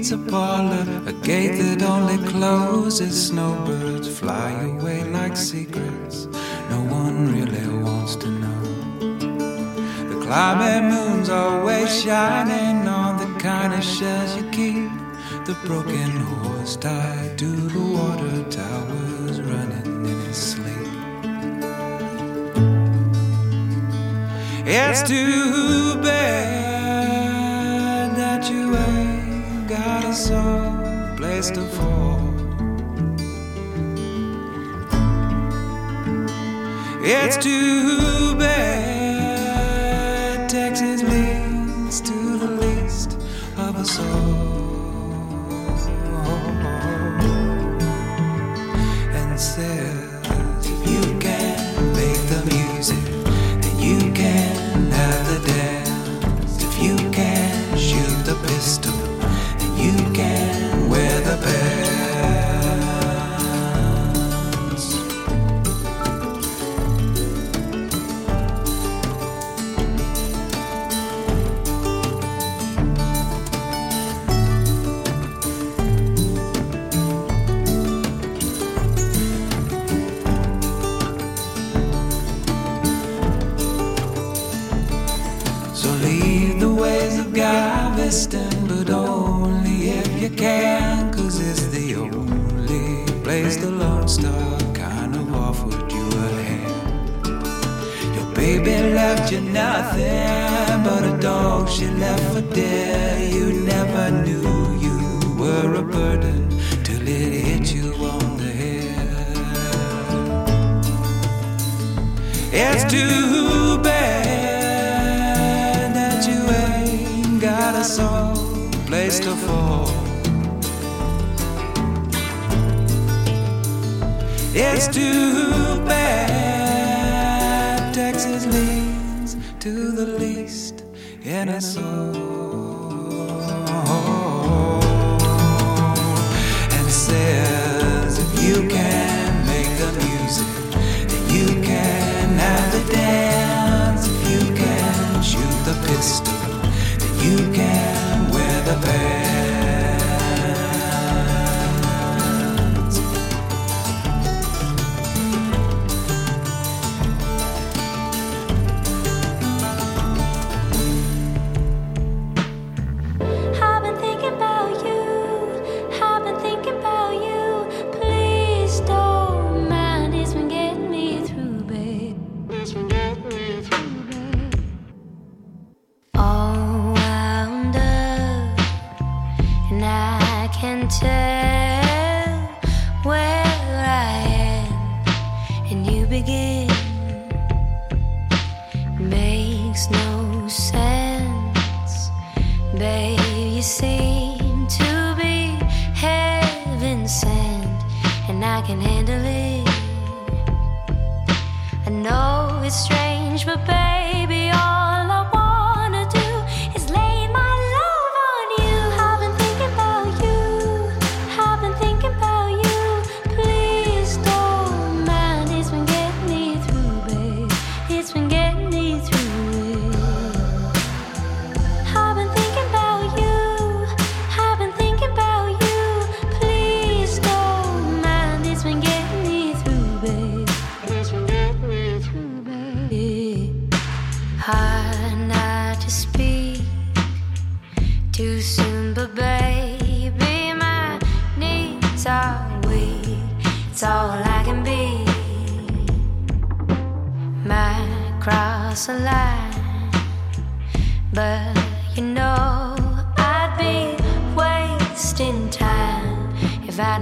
pizza parlor, a gate that only closes. Snowbirds fly away like secrets. No one really wants to know. The climbing moon's always shining on the kind of shells you keep. The broken horse tied to the water towers running in his sleep. It's too bad It's too bad left you nothing but a dog she left for dead. You never knew you were a burden till it hit you on the head. It's too bad that you ain't got a soul place to fall. It's too bad to the least in a soul and says if you can make the music, then you can have the dance. If you can shoot the pistol, then you can wear the pants.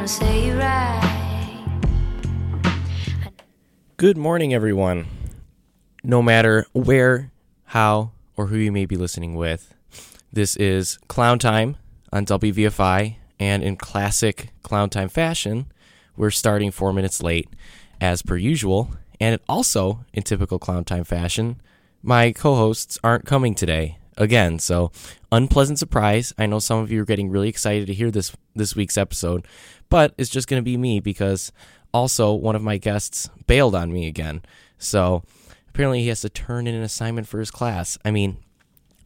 Say right. Good morning, everyone. No matter where, how, or who you may be listening with, this is Clown Time on WVFI, and in classic Clown Time fashion, we're starting four minutes late, as per usual. And also, in typical Clown Time fashion, my co hosts aren't coming today again. So, unpleasant surprise. I know some of you are getting really excited to hear this this week's episode, but it's just going to be me because also one of my guests bailed on me again. So, apparently he has to turn in an assignment for his class. I mean,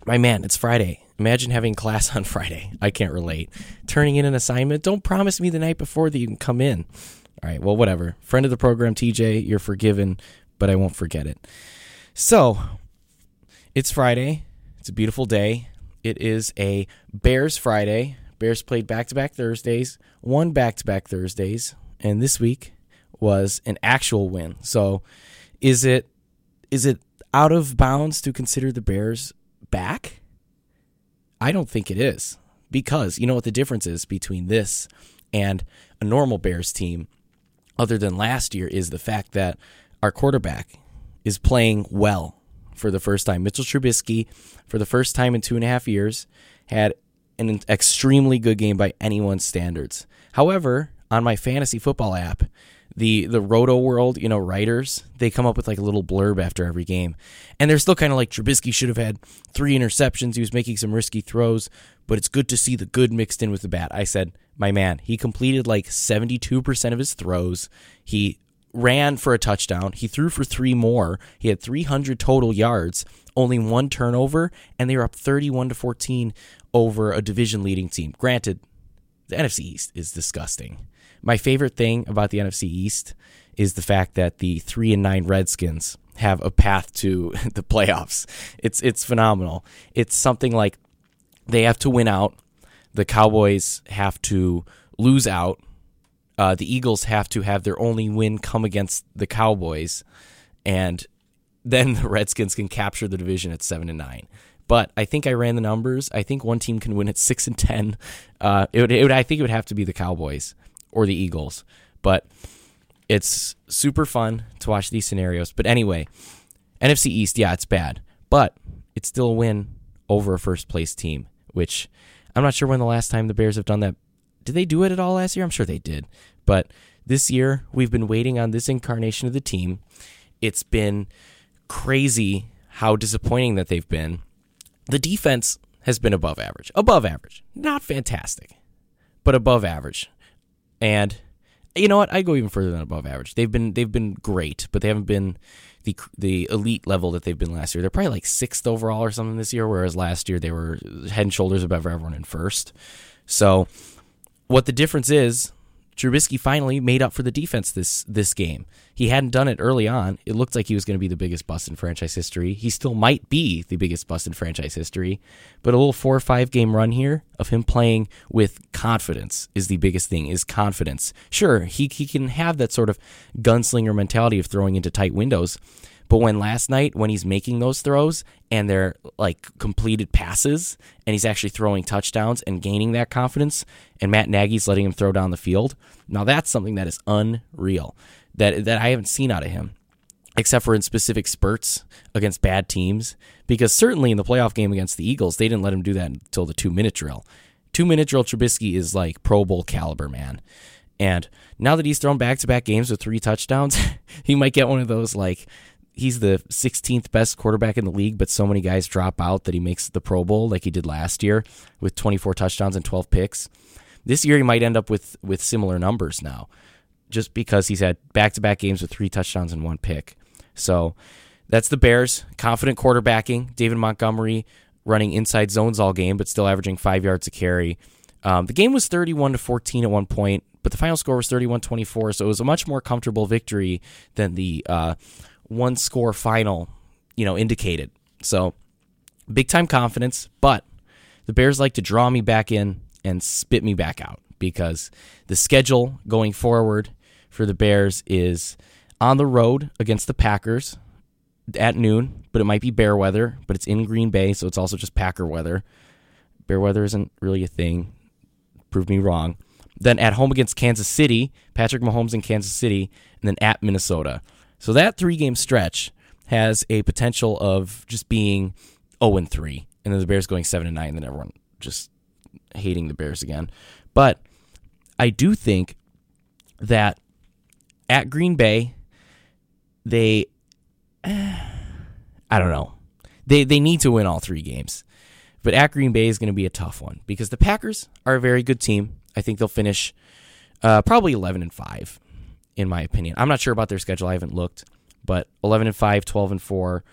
my man, it's Friday. Imagine having class on Friday. I can't relate. Turning in an assignment. Don't promise me the night before that you can come in. All right, well, whatever. Friend of the program, TJ, you're forgiven, but I won't forget it. So, it's Friday. It's a beautiful day. It is a Bears Friday. Bears played back to back Thursdays, won back to back Thursdays, and this week was an actual win. So, is it is it out of bounds to consider the Bears back? I don't think it is because you know what the difference is between this and a normal Bears team, other than last year, is the fact that our quarterback is playing well for the first time. Mitchell Trubisky, for the first time in two and a half years, had an extremely good game by anyone's standards. However, on my fantasy football app, the the Roto World, you know, writers, they come up with like a little blurb after every game. And they're still kind of like Trubisky should have had three interceptions. He was making some risky throws, but it's good to see the good mixed in with the bad. I said, my man, he completed like 72% of his throws. He ran for a touchdown. He threw for three more. He had 300 total yards, only one turnover, and they were up 31 to 14 over a division leading team. Granted, the NFC East is disgusting. My favorite thing about the NFC East is the fact that the 3 and 9 Redskins have a path to the playoffs. It's it's phenomenal. It's something like they have to win out, the Cowboys have to lose out, uh, the Eagles have to have their only win come against the Cowboys, and then the Redskins can capture the division at seven and nine. But I think I ran the numbers. I think one team can win at six and ten. Uh, it, would, it would. I think it would have to be the Cowboys or the Eagles. But it's super fun to watch these scenarios. But anyway, NFC East, yeah, it's bad, but it's still a win over a first place team. Which I'm not sure when the last time the Bears have done that did they do it at all last year? I'm sure they did. But this year, we've been waiting on this incarnation of the team. It's been crazy how disappointing that they've been. The defense has been above average. Above average. Not fantastic, but above average. And you know what? I go even further than above average. They've been they've been great, but they haven't been the the elite level that they've been last year. They're probably like sixth overall or something this year, whereas last year they were head and shoulders above everyone in first. So what the difference is, Trubisky finally made up for the defense this this game. He hadn't done it early on. It looked like he was going to be the biggest bust in franchise history. He still might be the biggest bust in franchise history, but a little four or five game run here of him playing with confidence is the biggest thing. Is confidence. Sure, he he can have that sort of gunslinger mentality of throwing into tight windows, but when last night, when he's making those throws and they're like completed passes and he's actually throwing touchdowns and gaining that confidence, and Matt Nagy's letting him throw down the field, now that's something that is unreal that, that I haven't seen out of him except for in specific spurts against bad teams. Because certainly in the playoff game against the Eagles, they didn't let him do that until the two minute drill. Two minute drill Trubisky is like Pro Bowl caliber, man. And now that he's thrown back to back games with three touchdowns, he might get one of those like he's the 16th best quarterback in the league, but so many guys drop out that he makes the Pro Bowl like he did last year with 24 touchdowns and 12 picks. This year he might end up with with similar numbers now, just because he's had back-to-back games with three touchdowns and one pick. So that's the Bears. Confident quarterbacking. David Montgomery running inside zones all game, but still averaging five yards a carry. Um, the game was 31 to 14 at one point, but the final score was 31 24. So it was a much more comfortable victory than the uh, one score final, you know, indicated. So big time confidence, but the Bears like to draw me back in and spit me back out because the schedule going forward for the Bears is on the road against the Packers at noon, but it might be bear weather, but it's in Green Bay, so it's also just Packer weather. Bear weather isn't really a thing. Prove me wrong. Then at home against Kansas City, Patrick Mahomes in Kansas City, and then at Minnesota. So that three game stretch has a potential of just being 0 and 3, and then the Bears going 7 and 9, and then everyone just hating the Bears again. But I do think that at Green Bay, they, I don't know, they they need to win all three games. But at Green Bay is going to be a tough one because the Packers are a very good team. I think they'll finish uh, probably 11 and 5 in my opinion. I'm not sure about their schedule. I haven't looked, but 11 and 5, 12 and 4.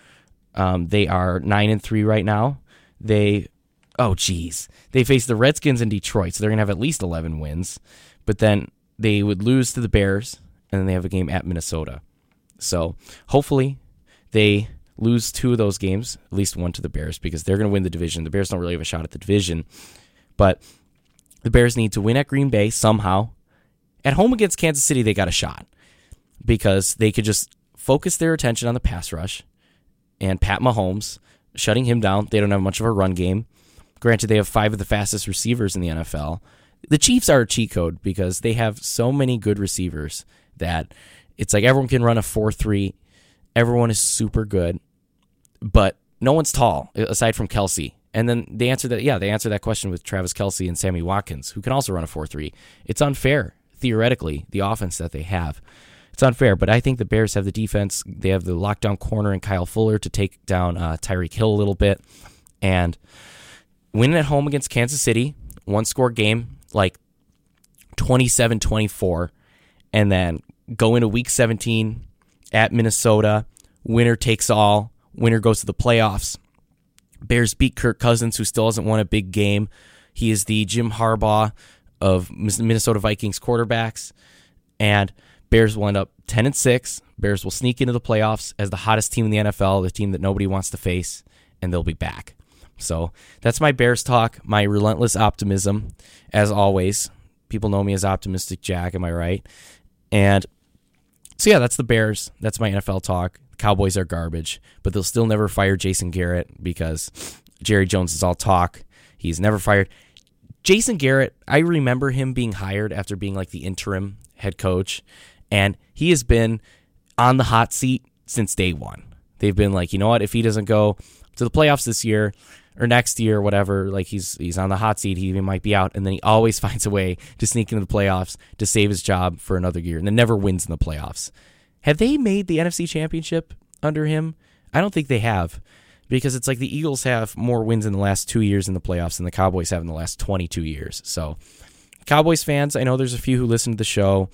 Um, they are 9 and 3 right now. They oh geez, they face the Redskins in Detroit, so they're gonna have at least eleven wins. But then they would lose to the Bears, and then they have a game at Minnesota. So hopefully they lose two of those games, at least one to the Bears, because they're gonna win the division. The Bears don't really have a shot at the division, but the Bears need to win at Green Bay somehow. At home against Kansas City, they got a shot because they could just focus their attention on the pass rush and Pat Mahomes shutting him down. They don't have much of a run game. Granted, they have five of the fastest receivers in the NFL. The Chiefs are a cheat code because they have so many good receivers that it's like everyone can run a 4 3. Everyone is super good, but no one's tall aside from Kelce. And then they answer that, yeah, they answer that question with Travis Kelce and Sammy Watkins, who can also run a 4 3. It's unfair, theoretically, the offense that they have. It's unfair, but I think the Bears have the defense. They have the lockdown corner and Kyle Fuller to take down uh, Tyreek Hill a little bit. And winning at home against Kansas City, one score game, like 27 24. And then go into week 17 at Minnesota. Winner takes all. Winner goes to the playoffs. Bears beat Kirk Cousins, who still hasn't won a big game. He is the Jim Harbaugh of Minnesota Vikings quarterbacks. And Bears will end up 10 and 6. Bears will sneak into the playoffs as the hottest team in the NFL, the team that nobody wants to face, and they'll be back. So that's my Bears talk, my relentless optimism, as always. People know me as Optimistic Jack, am I right? And so, yeah, that's the Bears. That's my NFL talk. Cowboys are garbage, but they'll still never fire Jason Garrett because Jerry Jones is all talk. He's never fired. Jason Garrett, I remember him being hired after being like the interim head coach, and he has been on the hot seat since day one. They've been like, you know what, if he doesn't go to the playoffs this year or next year or whatever, like he's he's on the hot seat, he might be out, and then he always finds a way to sneak into the playoffs to save his job for another year, and then never wins in the playoffs. Have they made the NFC Championship under him? I don't think they have. Because it's like the Eagles have more wins in the last two years in the playoffs than the Cowboys have in the last 22 years. So, Cowboys fans, I know there's a few who listen to the show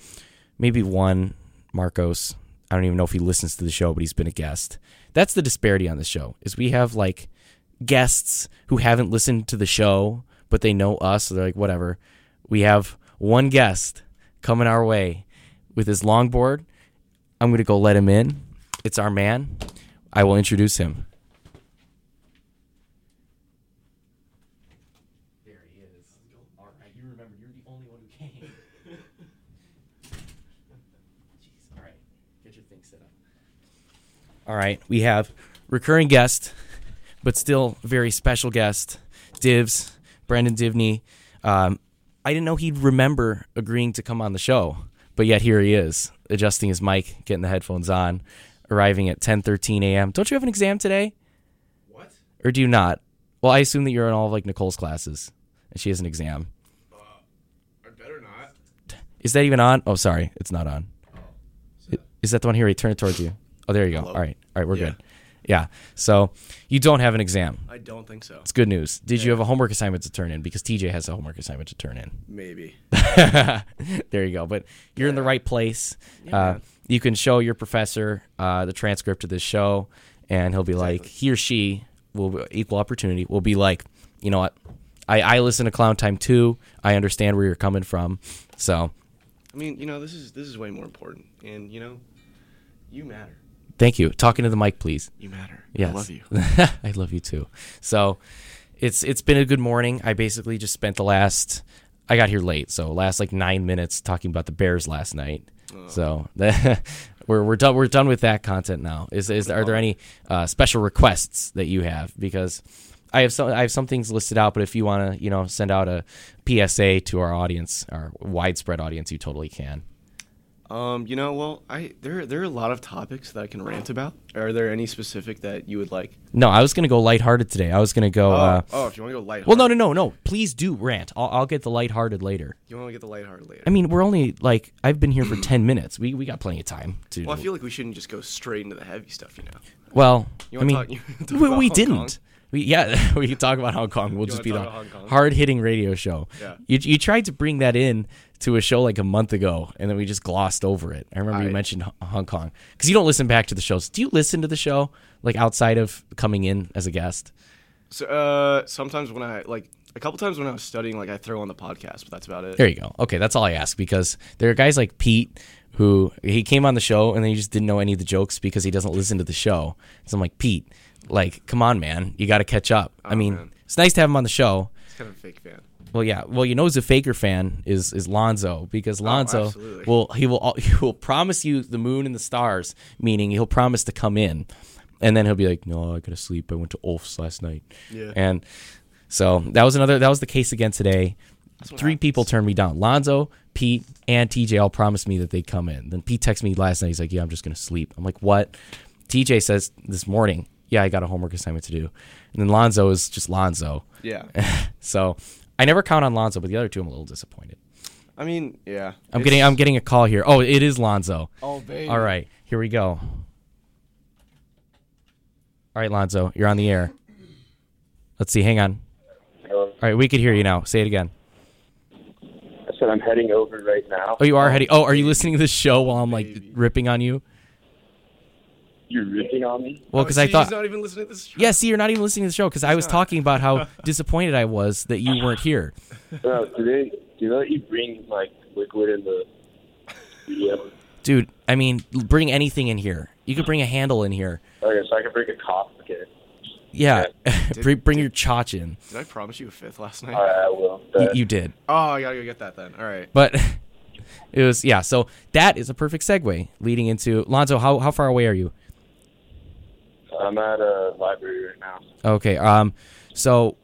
maybe one, Marcos. I don't even know if he listens to the show, but he's been a guest. That's the disparity on the show. Is we have like guests who haven't listened to the show, but they know us, so they're like whatever. We have one guest coming our way with his longboard. I'm going to go let him in. It's our man. I will introduce him. There he is. All right, you remember you're the only one who came. Jeez. All right, get your thing set up. All right, we have recurring guest, but still very special guest, Divs, Brandon Divney. Um, I didn't know he'd remember agreeing to come on the show, but yet here he is, adjusting his mic, getting the headphones on, arriving at 10:13 a.m. Don't you have an exam today? What? Or do you not? Well, I assume that you're in all of like Nicole's classes, and she has an exam. I better not. Is that even on? Oh, sorry, it's not on. I- Is that the one here? He turn it towards you. Oh, there you go. Hello? All right, all right, we're Yeah. good. Yeah. So you don't have an exam. I don't think so. It's good news. Did you have a homework assignment to turn in? Because TJ has a homework assignment to turn in. Maybe. there you go. But you're in the right place. Yeah, uh, you can show your professor uh, the transcript of this show, and he'll be like, he or she will equal opportunity. Will be like, you know what? I, I listen to Clown Time too. I understand where you're coming from. So I mean, you know, this is this is way more important, and you know, you matter. Thank you. Talking to the mic, please. You matter. Yes. I love you. I love you too. So it's it's been a good morning. I basically just spent the last I got here late, so last like nine minutes talking about the Bears last night. So we're we're done we're done with that content now. Is is are there any uh, special requests that you have? Because I have some I have some things listed out, but if you want to you know send out a PSA to our audience, our widespread audience, you totally can. Um, you know, well, I there there are a lot of topics that I can rant about. Are there any specific that you would like? No, I was gonna go lighthearted today. I was gonna go. uh, oh, if you want to go light. well, no, no, no, no. Please do rant. I'll, I'll get the lighthearted later. You want to get the lighthearted later. I mean, we're only like I've been here for ten minutes. We we got plenty of time to. well, I feel like we shouldn't just go straight into the heavy stuff. You know. well, You I mean, talk- you talk we, we didn't. Kong? We yeah, we could talk about Hong Kong. We'll just be the talk about Hong Kong? hard hitting radio show. Yeah. You you tried to bring that in to a show like a month ago, and then we just glossed over it. I remember you mentioned Hong Kong because you don't listen back to the shows. Do you listen to the show like outside of coming in as a guest? So, uh, sometimes when I like a couple times when I was studying, like I throw on the podcast, but that's about it. There you go. Okay, that's all I ask because there are guys like Pete who he came on the show and then he just didn't know any of the jokes because he doesn't listen to the show. So I'm like, Pete, like, come on, man, you got to catch up. I mean, man. it's nice to have him on the show. It's kind of a fake fan. Well, yeah. Well, you know, who's a faker fan is is Lonzo because oh, Lonzo absolutely. will he will he will promise you the moon and the stars, meaning he'll promise to come in, and then he'll be like, "No, I gotta sleep. I went to Ulf's last night." Yeah. And so that was another. That was the case again today. Three happens. people turned me down. Lonzo, Pete, and TJ all promised me that they'd come in. Then Pete texted me last night. He's like, "Yeah, I'm just gonna sleep." I'm like, "What?" TJ says this morning, "Yeah, I got a homework assignment to do." And then Lonzo is just Lonzo. Yeah. So I never count on Lonzo, but the other two I'm a little disappointed. I mean, yeah. I'm getting I'm getting a call here. Oh, it is Lonzo. Oh, baby. All right, here we go. All right, Lonzo, you're on the air. Let's see. Hang on. Hello. All right, we could hear you now. Say it again. I said I'm heading over right now. Oh, you are heading. Oh, are you listening to this show while I'm like Baby. ripping on you? You're ripping on me? Well, Oh, because see, I thought. he's not even listening to this. Yeah, see, you're not even listening to the show because I was talking about how disappointed I was that you weren't here. Bro, do they do they let you bring like liquid in the studio? Dude, I mean, bring anything in here. You could bring a handle in here. Okay, so I can bring a cough. Okay. Yeah, bring, bring your chotch in. Did I promise you a fifth last night? All right, I will. You, you did. Oh, I gotta go get that then. All right. But it was yeah. So that is a perfect segue leading into Lonzo. How how far away are you? I'm at a library right now. Okay. Um. So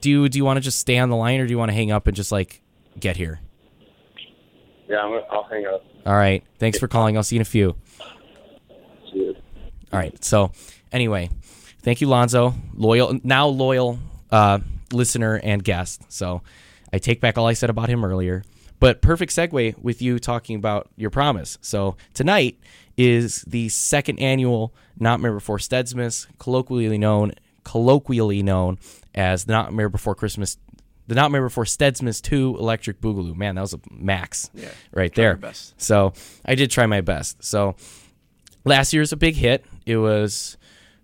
do you do you want to just stay on the line or do you want to hang up and just like get here? Yeah, I'm, I'll hang up. All right. Thanks for calling. I'll see you in a few. See you. All right. So anyway, thank you, Lonzo. Loyal now loyal uh, listener and guest. So I take back all I said about him earlier. But perfect segue with you talking about your promise. So tonight is the second annual Not Nightmare Before Steadsmas, colloquially known colloquially known as the Not Nightmare Before Christmas, the Not Nightmare Before Steadsmas Two Electric Boogaloo. Man, that was a max, Yeah. right there. So I did try my best. So last year's a big hit. It was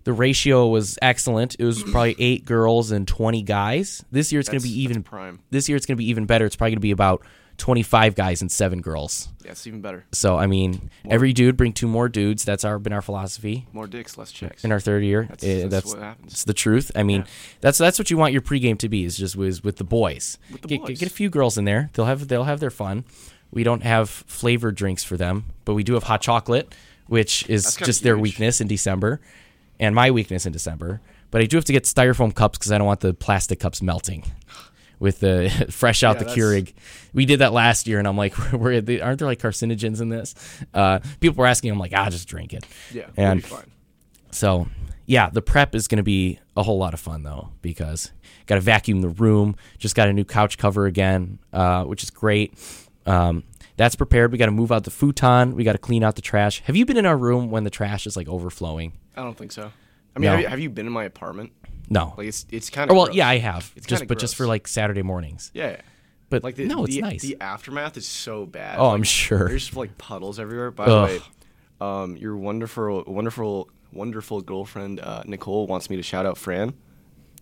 the ratio was excellent. It was probably eight girls and twenty guys. This year it's going to be even prime. This year it's going to be even better. It's probably going to be about twenty five guys and seven girls. Yeah, it's even better. So I mean, every dude bring two more dudes. That's our been our philosophy More dicks, less chicks. in our third year. That's- Eh, that's that's what happens. It's the truth. I mean, Yeah. that's that's what you want your pregame to be. Is just with with the boys. With the get, boys. Get, get a few girls in there. They'll have they'll have their fun. We don't have flavored drinks for them, but we do have hot chocolate, which is just their weakness in December, and my weakness in December. But I do have to get styrofoam cups because I don't want the plastic cups melting. With the fresh out Yeah, the Keurig, we did that last year, and I'm like, "Where aren't there like carcinogens in this?" Uh, people were asking, I'm like, "Ah, just drink it." yeah, and be fine. so, yeah, the prep is going to be a whole lot of fun though because got to vacuum the room. Just got a new couch cover again, uh, which is great. Um, that's prepared. We got to move out the futon. We got to clean out the trash. Have you been in our room when the trash is like overflowing? I don't think so. I mean, No. have, you, have you been in my apartment? No. Like it's it's kind of. well, yeah, I have. It's just but just for like Saturday mornings. Yeah. But Like the, no, it's the, nice. The aftermath is so bad. Oh, Like, I'm sure. There's like puddles everywhere. By Ugh. the way, um, your wonderful, wonderful, wonderful girlfriend uh, Nicole wants me to shout out Fran.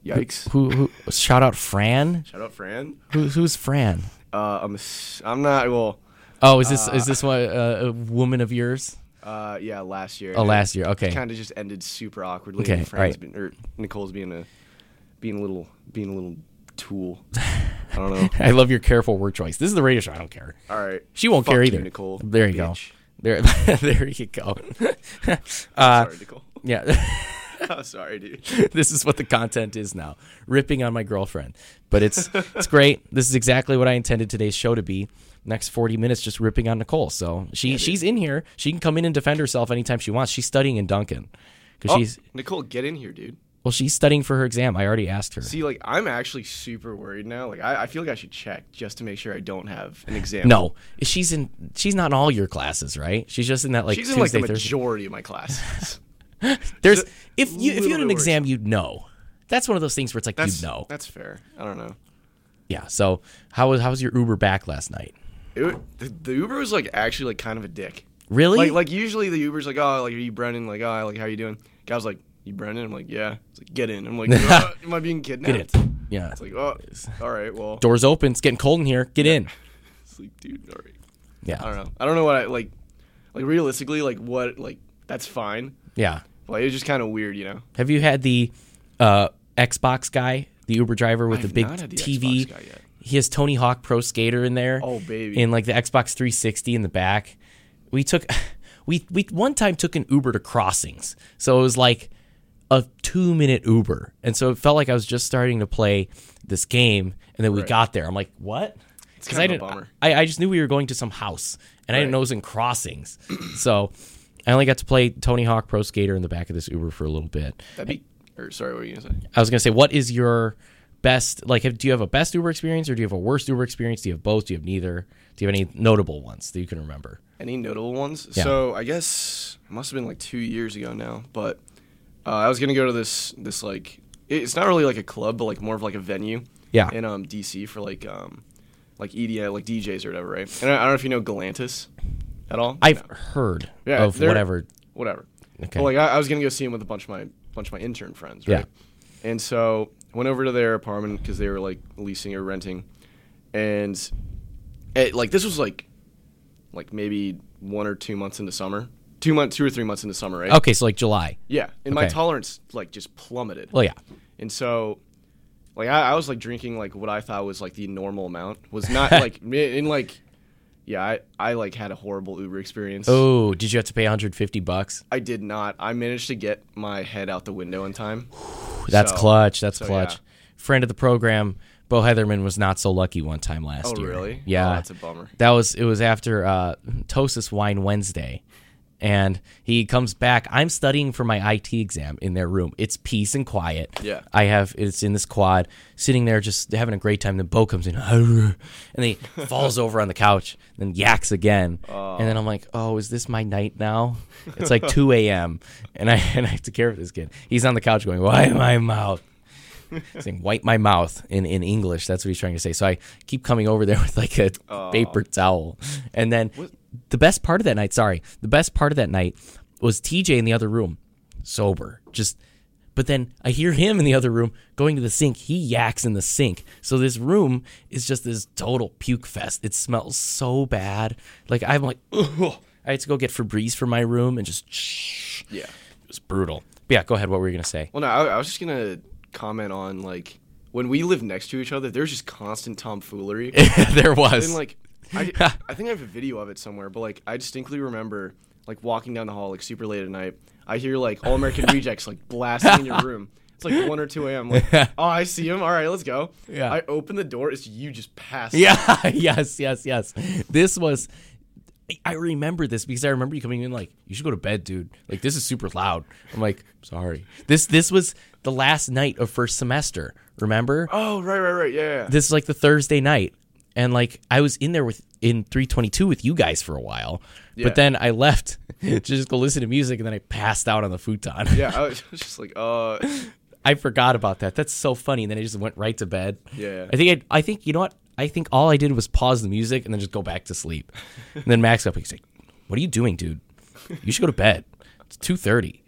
Yikes! who, who shout out Fran? Shout out Fran. Who, who's Fran? Uh, I'm I'm not well. Oh, is this is this what uh, a woman of yours? Uh, yeah, last year. Oh, last year. Okay. Kind of just ended super awkwardly. Okay, alright. been, or Nicole's being a being a little being a little tool. I don't know. I love your careful word choice. This is the radio show. I don't care. All right. She won't Fuck care you, either. Nicole. There you bitch. go. There, there you go. uh, Sorry, Nicole. yeah, Oh, sorry, dude. this is what the content is now. Ripping on my girlfriend, but it's it's great. This is exactly what I intended today's show to be. Next forty minutes, just ripping on Nicole. So she she's in here. She can come in and defend herself anytime she wants. She's studying in Duncan because Oh, she's Nicole, get in here, dude. well, she's studying for her exam. I already asked her. See, like, I'm actually super worried now. Like, I, I feel like I should check just to make sure I don't have an exam. no, she's in. She's not in all your classes, right? She's just in that like she's Tuesday, in like the Thursday. majority of my classes. There's if you if you had an exam, you'd know. That's one of those things where it's like you'd know. That's fair. I don't know. Yeah. So how was how was your Uber back last night? It, the, the Uber was like actually like kind of a dick. Really? Like like usually the Uber's like oh like are you Brendan? like oh like how you doing? Guy's like you Brendan? I'm like, yeah. It's like, get in. I'm like, "Uh, am I being kidnapped? Get it. Yeah. It's like, oh, all right, well, Doors open. It's getting cold in here. Get in. it's like, dude, all right. Yeah. I don't know. I don't know what I like. Like realistically, like what, like that's fine. Yeah. Like it was just kind of weird, you know. Have you had the uh, Xbox guy, the Uber driver with the big the TV? Xbox guy yet. He has Tony Hawk Pro Skater in there. Oh, baby. In like the Xbox 360 in the back. We took, we we one time took an Uber to Crossings, so it was like a two minute Uber, and so it felt like I was just starting to play this game, and then we Right. got there. I'm like, what? Because kind I of didn't. bummer. I, I just knew we were going to some house, and I didn't know it was in Crossings, so. I only got to play Tony Hawk Pro Skater in the back of this Uber for a little bit. That'd be. Or sorry, what were you gonna say? I was gonna say, what is your best? Like, have, do you have a best Uber experience, or do you have a worst Uber experience? Do you have both? Do you have neither? Do you have any notable ones that you can remember? Any notable ones? Yeah. So I guess it must have been like two years ago now. But uh, I was gonna go to this this like it's not really like a club, but like more of like a venue. Yeah. In um DC for like um like EDI like DJs or whatever, right? And I, I don't know if you know Galantis at all. I've No. heard Yeah, of whatever. whatever. Okay. But like I, I was gonna go see him with a bunch of my bunch of my intern friends, Yeah. right? And so went over to their apartment because they were like leasing or renting, and it, like this was like like maybe one or two months into summer, two months, two or three months into summer, right? Okay, so like July. Yeah, and my tolerance like just plummeted. Well, yeah. And so, like, I, I was like drinking like what I thought was like the normal amount was not like in like, yeah, I, I like had a horrible Uber experience. Oh, did you have to pay 150 bucks? I did not. I managed to get my head out the window in time. That's So- clutch. That's so, clutch. yeah. Friend of the program, Bo Heatherman was not so lucky one time last Oh, year. Oh, really? Yeah, Oh, that's a bummer. That was it. Was after uh, Tosis Wine Wednesday, and he comes back. I'm studying for my IT exam in their room. It's peace and quiet. Yeah. I have it's in this quad, sitting there just having a great time. Then Bo comes in, and he falls over on the couch, then yaks again, Oh. and then I'm like, oh, is this my night now? It's like 2 a.m. and I and I have to care for this kid. He's on the couch going, why my mouth? saying wipe my mouth in, in English. That's what he's trying to say. So I keep coming over there with like a paper towel. And then the best part of that night, sorry, the best part of that night was TJ in the other room, sober. Just but then I hear him in the other room going to the sink. He yaks in the sink. So this room is just this total puke fest. It smells so bad. Like I'm like, Ugh. I had to go get Febreze for my room and just Yeah. it was brutal. But yeah, go ahead. What were you gonna say? Well, no, I, I was just gonna comment on like when we lived next to each other. There's just constant tomfoolery. there was. and like, I, I think I have a video of it somewhere, but like I distinctly remember like walking down the hall like super late at night. I hear like All American Rejects like blasting in your room. It's like one or two a.m. Like, oh, I see him. All right, let's go. Yeah. I open the door. It's you just passed. Yeah, yes, yes, yes. This was. I remember this because I remember you coming in like, "You should go to bed, dude. Like this is super loud." I'm like, "Sorry." This this was the last night of first semester. Remember? Oh, right, right, right. Yeah. yeah. This is like the Thursday night, and like I was in there with in 322 with you guys for a while, Yeah. but then I left to just go listen to music, and then I passed out on the futon. yeah. I was just like, uh, I forgot about that. That's so funny. And then I just went right to bed. Yeah. I think I, I think you know what? I think all I did was pause the music and then just go back to sleep. and then Max up. He's like, "What are you doing, dude? You should go to bed. It's two 30.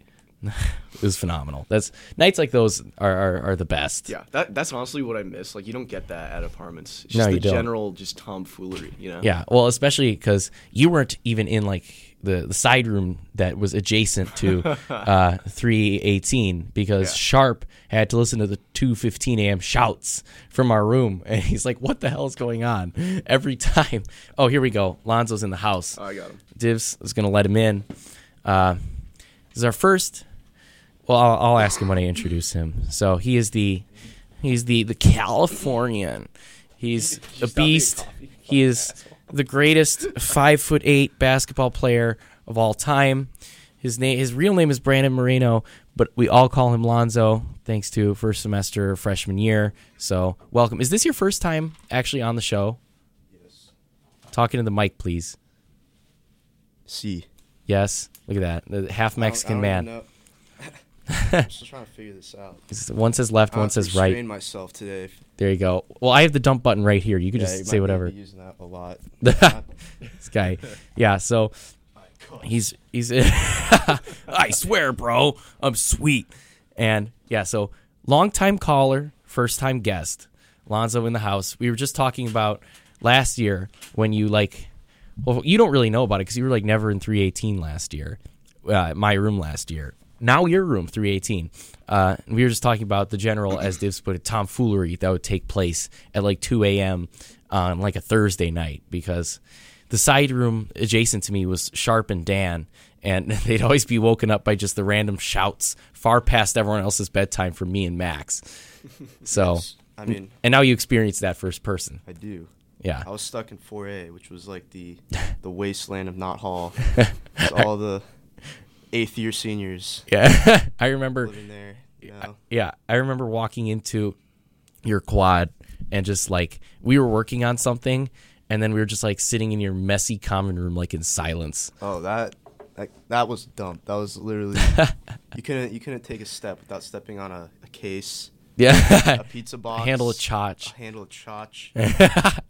it was phenomenal. That's nights like those are, are, are the best. yeah. That that's honestly what I miss. Like, you don't get that at apartments. It's No, just you the don't. general just tomfoolery. You know. Yeah, well, especially because you weren't even in like the, the side room that was adjacent to uh, 318 because Yeah. Sharp had to listen to the 2:15 a.m. shouts from our room, and he's like, "What the hell is going on?" Every time. Oh, here we go. Lonzo's in the house. Oh, I got him. Divs is gonna let him in. Uh, this is our first. Well, I'll, I'll ask him when I introduce him. So he is the he's the the Californian. He's a beast. He is the greatest five foot eight basketball player of all time. His name, his real name is Brandon Moreno, but we all call him Lonzo, thanks to first semester freshman year. So welcome. Is this your first time actually on the show? Yes. Talking to the mic, please. See. Yes. Look at that. The half Mexican man. I'm still trying to figure this out. One says left, I one says right. restrain myself today. There you go. Well, I have the dump button right here. You could Yeah, just you say whatever. Using that a lot. this guy. Yeah. So he's he's I swear, bro, I'm sweet. And yeah, so long time caller, first time guest, Lonzo in the house. We were just talking about last year when you like well, you don't really know about it because you were like never in 318 last year, uh, my room last year. Now your room 318. Uh, we were just talking about the general, as Divs put it, tomfoolery that would take place at like 2 a.m. on like a Thursday night because the side room adjacent to me was Sharp and Dan, and they'd always be woken up by just the random shouts far past everyone else's bedtime for me and Max. So, I mean, and now you experience that first person. I do. Yeah. I was stuck in 4A, which was like the the wasteland of Knott Hall. All the eighth year seniors Yeah. I remember. living there. Yeah, I remember walking into your quad and just like we were working on something and then we were just like sitting in your messy common room like in silence. Oh, that that, that was dumb. That was literally you couldn't you couldn't take a step without stepping on a, a case, a pizza box, Handle a a handle a chotch,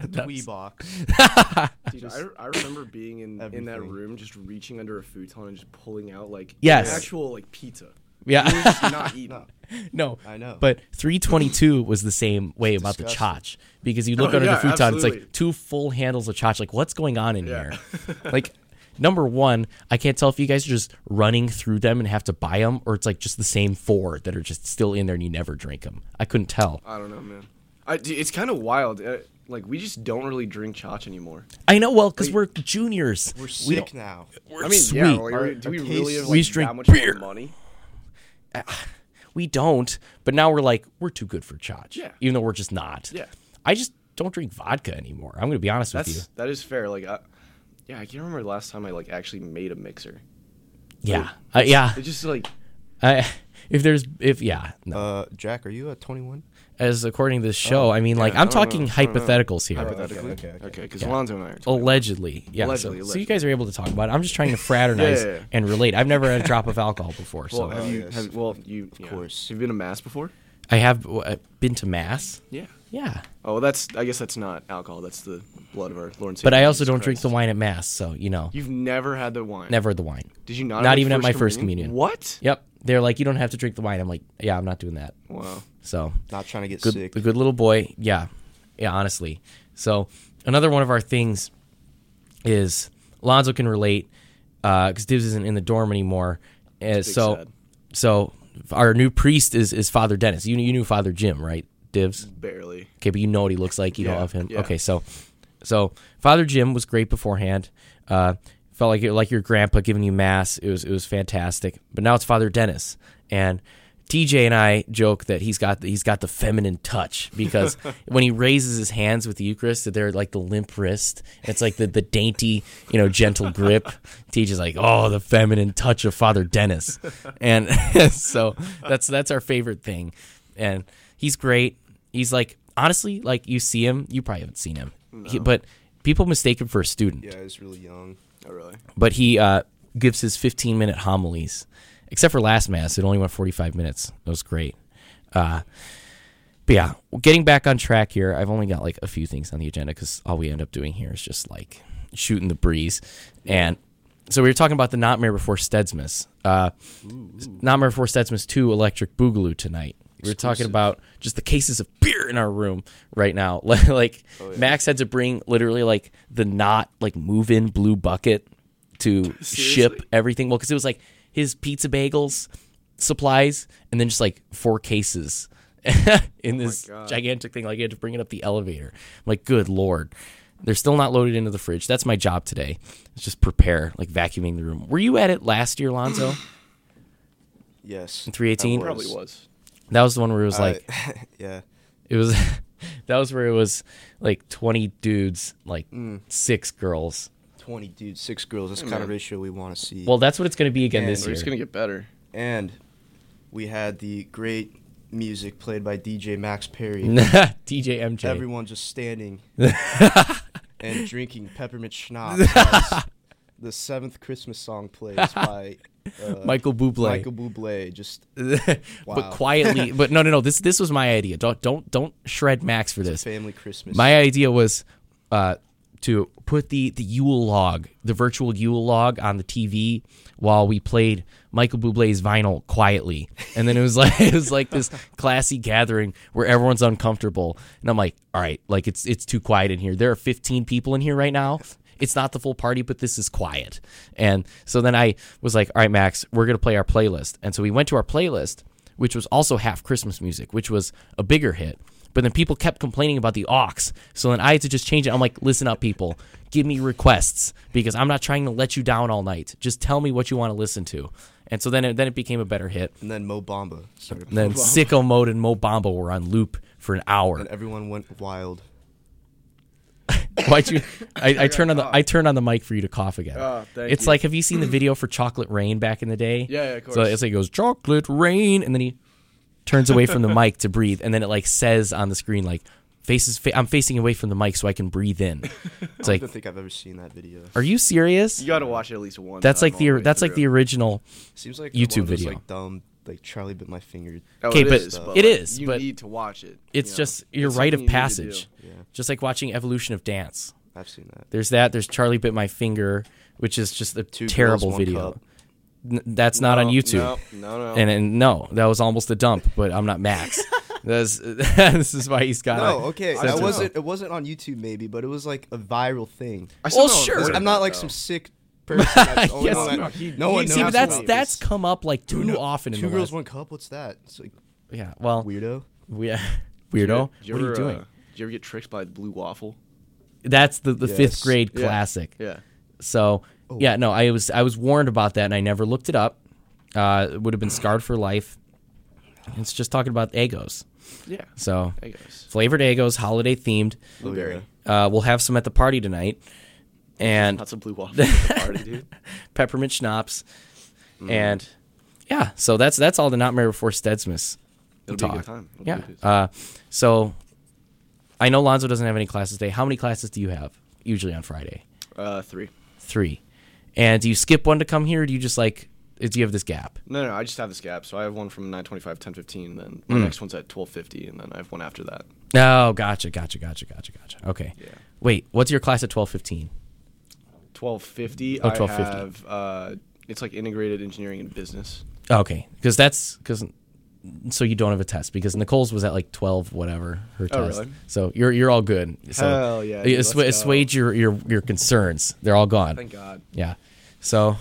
a twee box. Dude, I, I remember being in, in that room, just reaching under a futon and just pulling out like Yes. an actual like pizza. Yeah. We were just not eating. no. I know. But 322 was the same way about the disgusting. chotch because you oh, look Oh, under yeah, the futon, it's like two full handles of chotch. Like, what's going on in Yeah. here? like, number one, I can't tell if you guys are just running through them and have to buy them, or it's like just the same four that are just still in there and you never drink them. I couldn't tell. I don't know, man. I, it's kind of wild. Uh, like we just don't really drink chotch anymore. I know, well, because Wait. we're juniors. We're We sick don't- now. We're I mean, sweet. yeah. Like, Our- do we really have We like, drink that much beer. more money? we don't, but now we're like, we're too good for chotch. Yeah. Even though we're just not. Yeah. I just don't drink vodka anymore. I'm going to be honest with you. That's that is fair. Like, I, yeah, I can't remember the last time I like actually made a mixer. Yeah. Uh, yeah. It just like I, if there's, if, yeah. No. Uh, Jack, are you at 21? As according to this show, I mean, like, Oh, I'm I don't know. talking know. hypotheticals here. hypothetically. okay, okay. Okay, because Yeah. Alonzo and I are. talking. Allegedly. Yeah. Allegedly, so, so you guys are able to talk about it. I'm just trying to fraternize Yeah, yeah, yeah. and relate. I've never had a drop of alcohol before. So have Oh, you? Have, well, you of course. Have you been to mass before? I have uh, been to mass. Yeah. Yeah. Oh, well, that's. I guess that's not alcohol. That's the blood of our Lord and Savior. But I also Jesus don't drink Christ. the wine at mass. So, you know, You've never had the wine. never the wine. Did you not? Not have even at my first communion. What? Yep. They're like, you don't have to drink the wine. I'm like, yeah, I'm not doing that. Wow. So, Not trying to get good, sick. a good little boy. Yeah, yeah. Honestly, so another one of our things is Lonzo can relate because Divs isn't in the dorm anymore. Uh, so, sad. so our new priest is is Father Dennis. You you knew Father Jim, right? Divs. Barely. Okay, but you know what he looks like. You know Yeah, of him. yeah. Okay, so so Father Jim was great beforehand. Uh, felt like like your grandpa giving you mass. It was it was fantastic. But now it's Father Dennis and. TJ and I joke that he's got the, he's got the feminine touch because when he raises his hands with the Eucharist, they're like the limp wrist. It's like the, the dainty, you know, gentle grip. TJ's like, oh, the feminine touch of Father Dennis, and so that's that's our favorite thing. And he's great. He's like honestly, like you see him, you probably haven't seen him, He- but people mistake him for a student. yeah, he's really young. Oh, really? But he uh, gives his 15 minute homilies, except for last mass, it only went 45 minutes. It was great. Uh, but yeah, getting back on track here, I've only got like a few things on the agenda because all we end up doing here is just like shooting the breeze. And so we were talking about the Nightmare Before Steadsmas. Uh, Nightmare Before Steadsmas 2 Electric Boogaloo tonight. We were talking about just the cases of beer in our room right now. like Max had to bring literally like the not like move in blue bucket to ship everything. Well, because it was like his pizza bagels supplies and then just like four cases in this gigantic thing. Like he had to bring it up the elevator. I'm like, good lord. They're still not loaded into the fridge. That's my job today. Is just prepare, like vacuuming the room. Were you at it last year, Lonzo? Yes. In 318? I Probably was. That was the one where it was I- like yeah. it was that was where it was like 20 dudes, like mm. six girls. 20 dudes, six girls. That's the Hey, kind of ratio we want to see. Well, that's what it's going to be again And this We're year. just gonna get better. and we had the great music played by DJ Max Perry. DJ MJ. Everyone just standing and drinking peppermint schnapps. the seventh Christmas song plays by uh, Michael Bublé. Michael Bublé. Just but quietly, but no, no, no. This this was my idea. Don't don't don't shred Max for this. family Christmas. My idea was uh, to put the the Yule log, the virtual Yule log, on the TV while we played Michael Bublé's vinyl quietly, and then it was like it was like this classy gathering where everyone's uncomfortable, and I'm like, all right, like it's it's too quiet in here. There are 15 people in here right now. It's not the full party, but this is quiet. And so then I was like, all right, Max, we're gonna play our playlist, and so we went to our playlist, which was also half Christmas music, which was a bigger hit. But then people kept complaining about the aux. So then I had to just change it. I'm like, listen up, people. Give me requests because I'm not trying to let you down all night. Just tell me what you want to listen to. And so then it, then it became a better hit. And then Mo Bamba started. And then Sicko Mode and Mo Bamba were on loop for an hour. and everyone went wild. Why'd you? I, I turned on the I oh. turned on the mic for you to cough again. Oh, thank it's you. like, have you seen the video for Chocolate Rain back in the day? Yeah, yeah, of So course. it's like it goes Chocolate Rain, and then he turns away from the mic to breathe, and then it like says on the screen like faces. Fa- I'm facing away from the mic so I can breathe in. It's I like, don't think I've ever seen that video. are you serious? You got to watch it at least once. That's like the that's like the original. Seems like YouTube one of those, video. like dumb, like Charlie bit my finger. Oh, Okay, it but is, it like, is, You but need to watch it. It's you know? just your It's rite of something you passage, Yeah, just like watching Evolution of Dance. I've seen that. There's that. There's Charlie bit my finger, which is just a Two terrible one video. N- that's not on YouTube. No, no, no. And, and no, that was almost a dump. But I'm not Max. That's, this is why he's got. No, okay, I that wasn't. It wasn't on YouTube, maybe, but it was like a viral thing. I well, know, sure. I'm not like though. some sick person. That's only Yes, known that- no, he- no one See, knows but that's about that's this. come up like too Two- often in Two the girls, last- one cup. What's that? It's like Yeah. Well, weirdo. we, weirdo. Did you what are you doing? uh, did you ever get tricked by the blue waffle? That's the the fifth grade Yeah. classic. Yeah. So Oh. yeah, no, I was I was warned about that and I never looked it up. Uh, it would have been scarred for life. It's just talking about Eggos. Yeah. So I flavored Eggos, holiday themed. Blueberry. Uh, we'll have some at the party tonight, and Not some blue waffle at the party, dude. peppermint schnapps, Mm-hmm. and yeah. So that's that's all the not married before Steadsmas. It'll be a talk. good time. It'll Yeah. be a good Uh, so I know Lonzo doesn't have any classes today. How many classes do you have usually on Friday? Uh, three. Three. And do you skip one to come here? Or do you just like? Do you have this gap? No, no, I just have this gap. So I have one from 9:25, 10:15, and then Mm. my next one's at 12:50, and then I have one after that. Oh, gotcha, gotcha, gotcha, gotcha, gotcha. Okay. Yeah. Wait, what's your class at twelve fifteen? 12:50. Oh, I 12:50. have. Uh, it's like integrated engineering and business. Okay, because that's because so you don't have a test because Nicole's was at like twelve whatever her Oh, test. really? So you're you're all good. So Hell yeah, dude, assu- assuage your, your your concerns. They're all gone. Thank God. Yeah. So,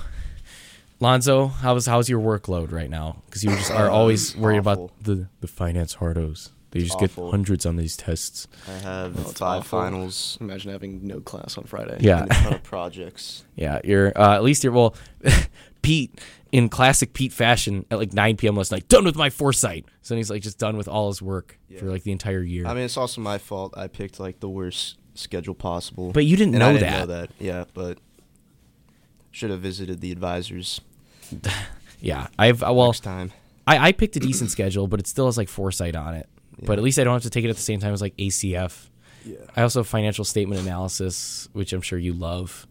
Lonzo, how's how's your workload right now? Because you just are always worried awful. about the the finance hardos. They just awful. get hundreds on these tests. I have Oh, five awful. finals Imagine having no class on Friday. Yeah. and a ton of projects. Yeah, you're uh, at least you're well. Pete, in classic Pete fashion, at like 9 p.m. last night, done with my foresight. So then he's like just done with all his work for like the entire year. I mean, it's also my fault. I picked like the worst schedule possible. But you didn't know didn't that. know that. Yeah, but should have visited the advisors yeah, I've uh, well, next time. I, I picked a decent schedule, but it still has like foresight on it. But at least I don't have to take it at the same time as like ACF. Yeah, I also have financial statement analysis, which I'm sure you love.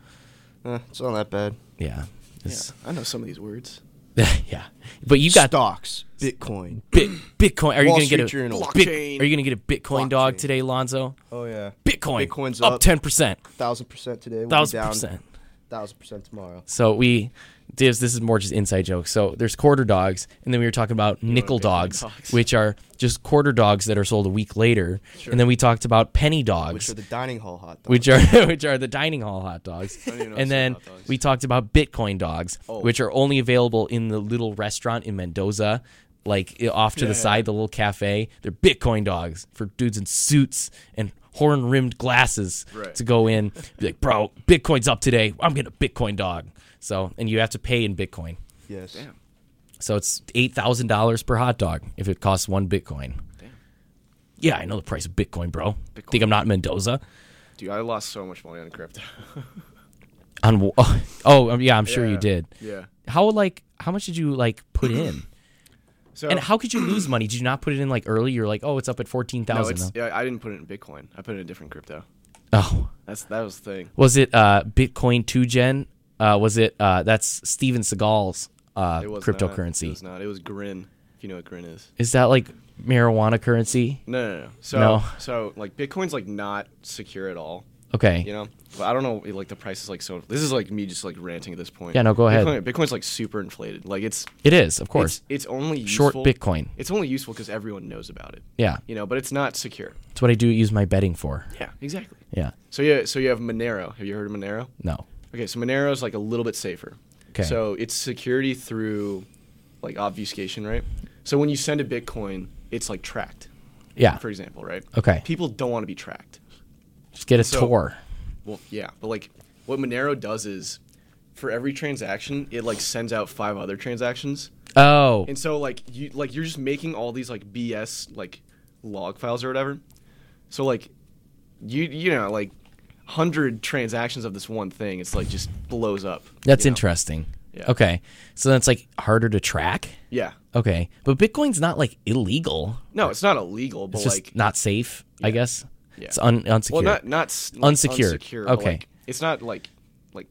eh, it's not that bad. Yeah. Yeah, I know some of these words. Yeah. But you got stocks, Bitcoin. Bit, Bitcoin. Are you going to get a Journal. Bit- Are you going to get a Bitcoin dog today, Lonzo? Oh yeah, Bitcoin. Bitcoin's up up. ten percent. thousand percent today. Thousand percent. Thousand percent tomorrow. So we, Divs, this is more just inside jokes. So there's quarter dogs, and then we were talking about nickel dogs, dogs. which are just quarter dogs that are sold a week later. And then we talked about penny dogs, Which are the dining hall hot dogs. which are which are the dining hall hot dogs. don't even know and then dogs. we talked about Bitcoin dogs, Oh. which are only available in the little restaurant in Mendoza, like off to the Yeah, yeah. side, the little cafe. They're Bitcoin dogs for dudes in suits and horn rimmed glasses Right. to go in. Be like, bro, Bitcoin's up today. I'm getting a Bitcoin dog. So, and you have to pay in Bitcoin. yes. Damn. So it's eight thousand dollars per hot dog if it costs one Bitcoin. Damn. Yeah, I know the price of Bitcoin, bro. Bitcoin. Think I'm not Mendoza? Dude, I lost so much money on crypto. On wh- oh, um, yeah, I'm sure you did. yeah. How like how much did you like put in? So and how could you lose money? Did you not put it in like early? You're like, oh, it's up at fourteen thousand. no, yeah, I didn't put it in Bitcoin. I put it in a different crypto. oh, That's that was the thing. was it uh, Bitcoin two gen? Uh, was it uh, that's Steven Seagal's uh, cryptocurrency? Not, it was not. It was Grin. If you know what Grin is. Is that like marijuana currency? No, no, no. So, No. so like Bitcoin's like not secure at all. Okay. You know, but I don't know. Like the price is like so. This is like me just like ranting at this point. Yeah, no, go ahead. Bitcoin, Bitcoin's like super inflated. Like it's It is, of course. It's, it's only Short Bitcoin. It's only useful because everyone knows about it. Yeah. You know, but it's not secure. That's what I do use my betting for. Yeah, exactly. Yeah. So yeah, so you have Monero. Have you heard of Monero? No. Okay, so Monero is like a little bit safer. Okay. So it's security through like obfuscation, right? So when you send a Bitcoin, it's like tracked, Yeah. for example, right? Okay. People don't want to be tracked. Just get a So- Tor. Well, yeah, but like what Monero does is for every transaction, it like sends out five other transactions. Oh. And so like you like you're just making all these like BS like log files or whatever. So like you you know like hundred transactions of this one thing, it's like just blows up. That's you know? interesting. Yeah. Okay. So then it's like harder to track. Yeah. Okay. But Bitcoin's not like illegal. No, it's not illegal, but It's just like not safe, I guess. Yeah. It's un- unsecured. well, not not like, Unsecured. unsecure, Okay. like, it's not like like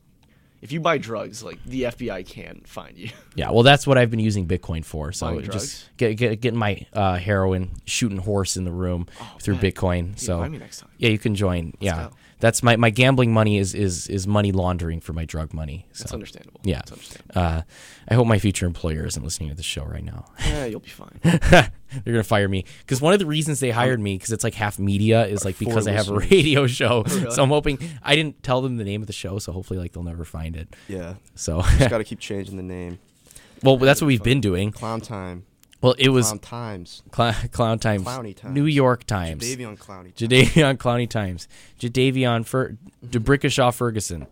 if you buy drugs, like the FBI can find you. yeah. Well, that's what I've been using Bitcoin for. So Buying drugs? just get, get getting my uh, heroin, shooting horse in the room through bet. Bitcoin. So buy me next time. yeah, you can join. yeah. go. That's my, my gambling money is, is is money laundering for my drug money. So That's understandable. yeah. That's understandable. Uh, I hope my future employer isn't listening to the show right now. Yeah, you'll be fine. They're gonna fire me because one of the reasons they hired me because it's like half media is like because I have a radio show. So I'm hoping I didn't tell them the name of the show, so hopefully like they'll never find it. Yeah. So Just got to keep changing the name. well, that's what we've been doing. Clown time. Well, it was Clown times. Cl- Clown Times, Clowny Times. New York Times, Davion Clowny. Times. Jadeveon Clowney Times, Jadavion Fer- DeBrickashaw Ferguson,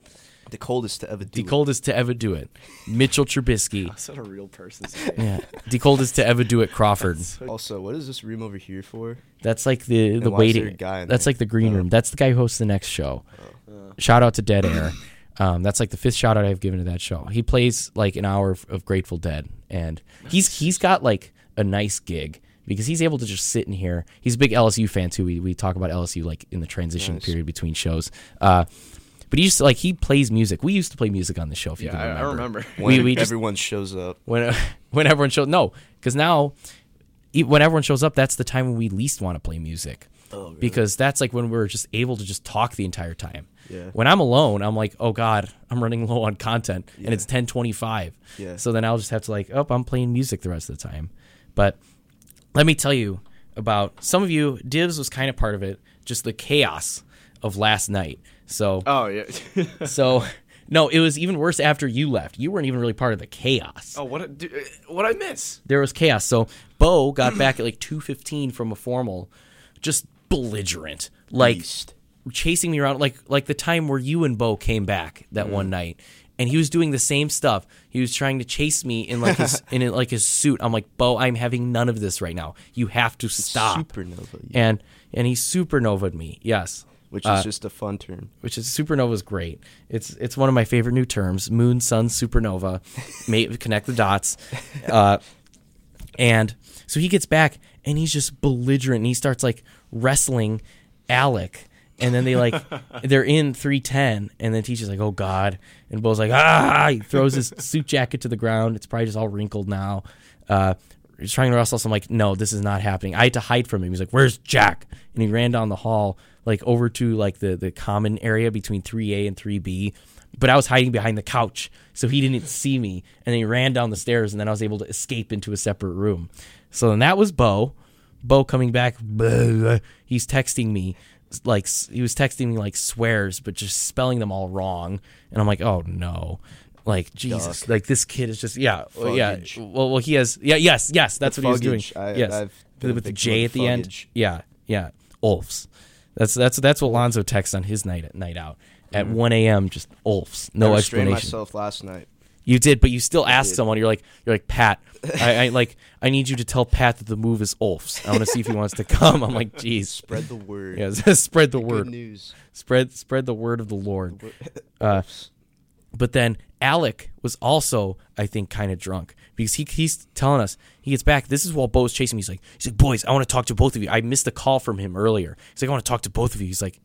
The coldest to ever do the it. coldest to ever do it, Mitchell Trubisky, That's not a real person's name. yeah, the coldest to ever do it, Crawford. Also, what is this room over here for? That's like the the why is there waiting. a guy in That's there? like the green Oh. room. That's the guy who hosts the next show. Shout out to Dead Air. Um, that's like the fifth shout out I've given to that show. He plays like an hour of, of Grateful Dead, and he's he's got like a nice gig because he's able to just sit in here. He's a big LSU fan too. We we talk about LSU like in the transition Nice. period between shows. Uh, but he just like he plays music. We used to play music on the show. If you Yeah, can I, I remember. remember. When We- we just- everyone shows up. when when everyone shows no because now when everyone shows up that's the time when we least want to play music Oh, really? because that's like when we're just able to just talk the entire time Yeah. when i'm alone i'm like oh god i'm running low on content and it's 1025 Yeah. so then i'll just have to like oh i'm playing music the rest of the time but let me tell you about some of you divs was kind of part of it just the chaos of last night so Oh yeah. so no it was even worse after you left you weren't even really part of the chaos oh what? What I miss? there was chaos. So Bo got back at like two fifteen from a formal, just belligerent, like Beast. chasing me around, like like the time where you and Bo came back that Mm. one night, and he was doing the same stuff. He was trying to chase me in like his in like his suit. I'm like, Bo, I'm having none of this right now. You have to stop. Supernova. yeah. And and he supernovaed me. Yes. Which Uh, is just a fun term. which is supernova is great. It's it's one of my favorite new terms: moon, sun, supernova. May, connect the dots. Uh, and so he gets back and he's just belligerent. And he starts like wrestling Alec, and then they like they're in three ten, and then teacher's like, "Oh God!" And Bo's like, "Ah!" He throws his suit jacket to the ground. It's probably just all wrinkled now. Uh, he's trying to wrestle. So I'm like, "No, this is not happening." I had to hide from him. He's like, "Where's Jack?" And he ran down the hall, like over to like the the common area between 3A and 3B. But I was hiding behind the couch, so he didn't see me. And then he ran down the stairs, and then I was able to escape into a separate room. So then that was Bo. Bo coming back. blah, He's texting me like he was texting me like swears, but just spelling them all wrong. And I'm like, oh no. Like Jesus, like this kid is just yeah, well, yeah. Well, well, he has yeah, yes, yes. That's The what he was doing. I- yes, with the J at the end. Yeah, yeah. Ulfs. That's that's that's what Lonzo texts on his night at night out at 1 a.m. Just Ulfs, no I explanation. myself last night. You did, but you still asked someone. You're like, you're like Pat. I, I like. I need you to tell Pat that the move is Ulf's. I want to see if he wants to come. I'm like, geez. Spread the word. Yeah, spread the Good word. news. Spread spread the word of the Lord. Uh, but then Alec was also, I think, kind of drunk because he he's telling us he gets back. This is while Bo's chasing me. He's like, he's like, boys, I want to talk to both of you. I missed a call from him earlier. He's like, I want to talk to both of you. He's like,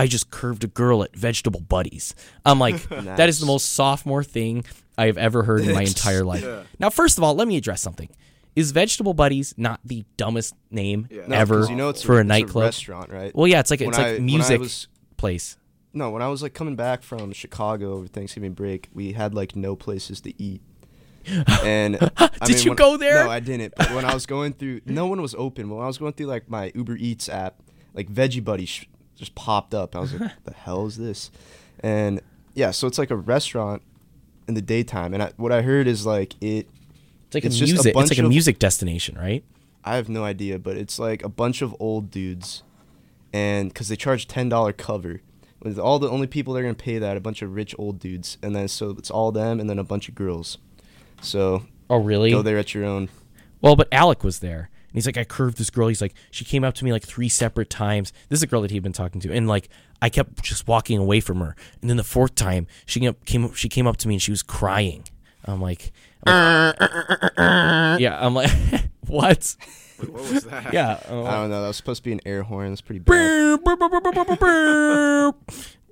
I just curved a girl at Vegetable Buddies. I'm like, that is the most sophomore thing I have ever heard in my entire life. Now, first of all, let me address something. Is Vegetable Buddies not the dumbest name Yeah. No, ever you know it's for a, it's nightclub? restaurant, right? Well, yeah, it's like When it's like I music was- place. no, when I was like coming back from Chicago over Thanksgiving break, we had like no places to eat. And I Did mean, you when- go there? No, I didn't. But when I was going through, no one was open. When I was going through like my Uber Eats app, like Veggie Buddy sh- just popped up. I was like, "The hell is this?" And yeah, so it's like a restaurant in the daytime. And I, what I heard is like it. It's like It's a just a music. It's like a of- music destination, right? I have no idea, but it's like a bunch of old dudes, and because they charge ten dollar cover, with all the only people that are gonna pay that, a bunch of rich old dudes, and then so it's all them, and then a bunch of girls. So Oh, really? go there at your own. Well, but Alec was there. And he's like, I curved this girl. He's like, she came up to me like three separate times. This is a girl that he'd been talking to, and like, I kept just walking away from her. And then the fourth time, she came up, she came up to me and she was crying. I'm like, I'm like, yeah. I'm like, what? Wait, what was that? Yeah. I uh, don't know. That was supposed to be an air horn. That's pretty bad.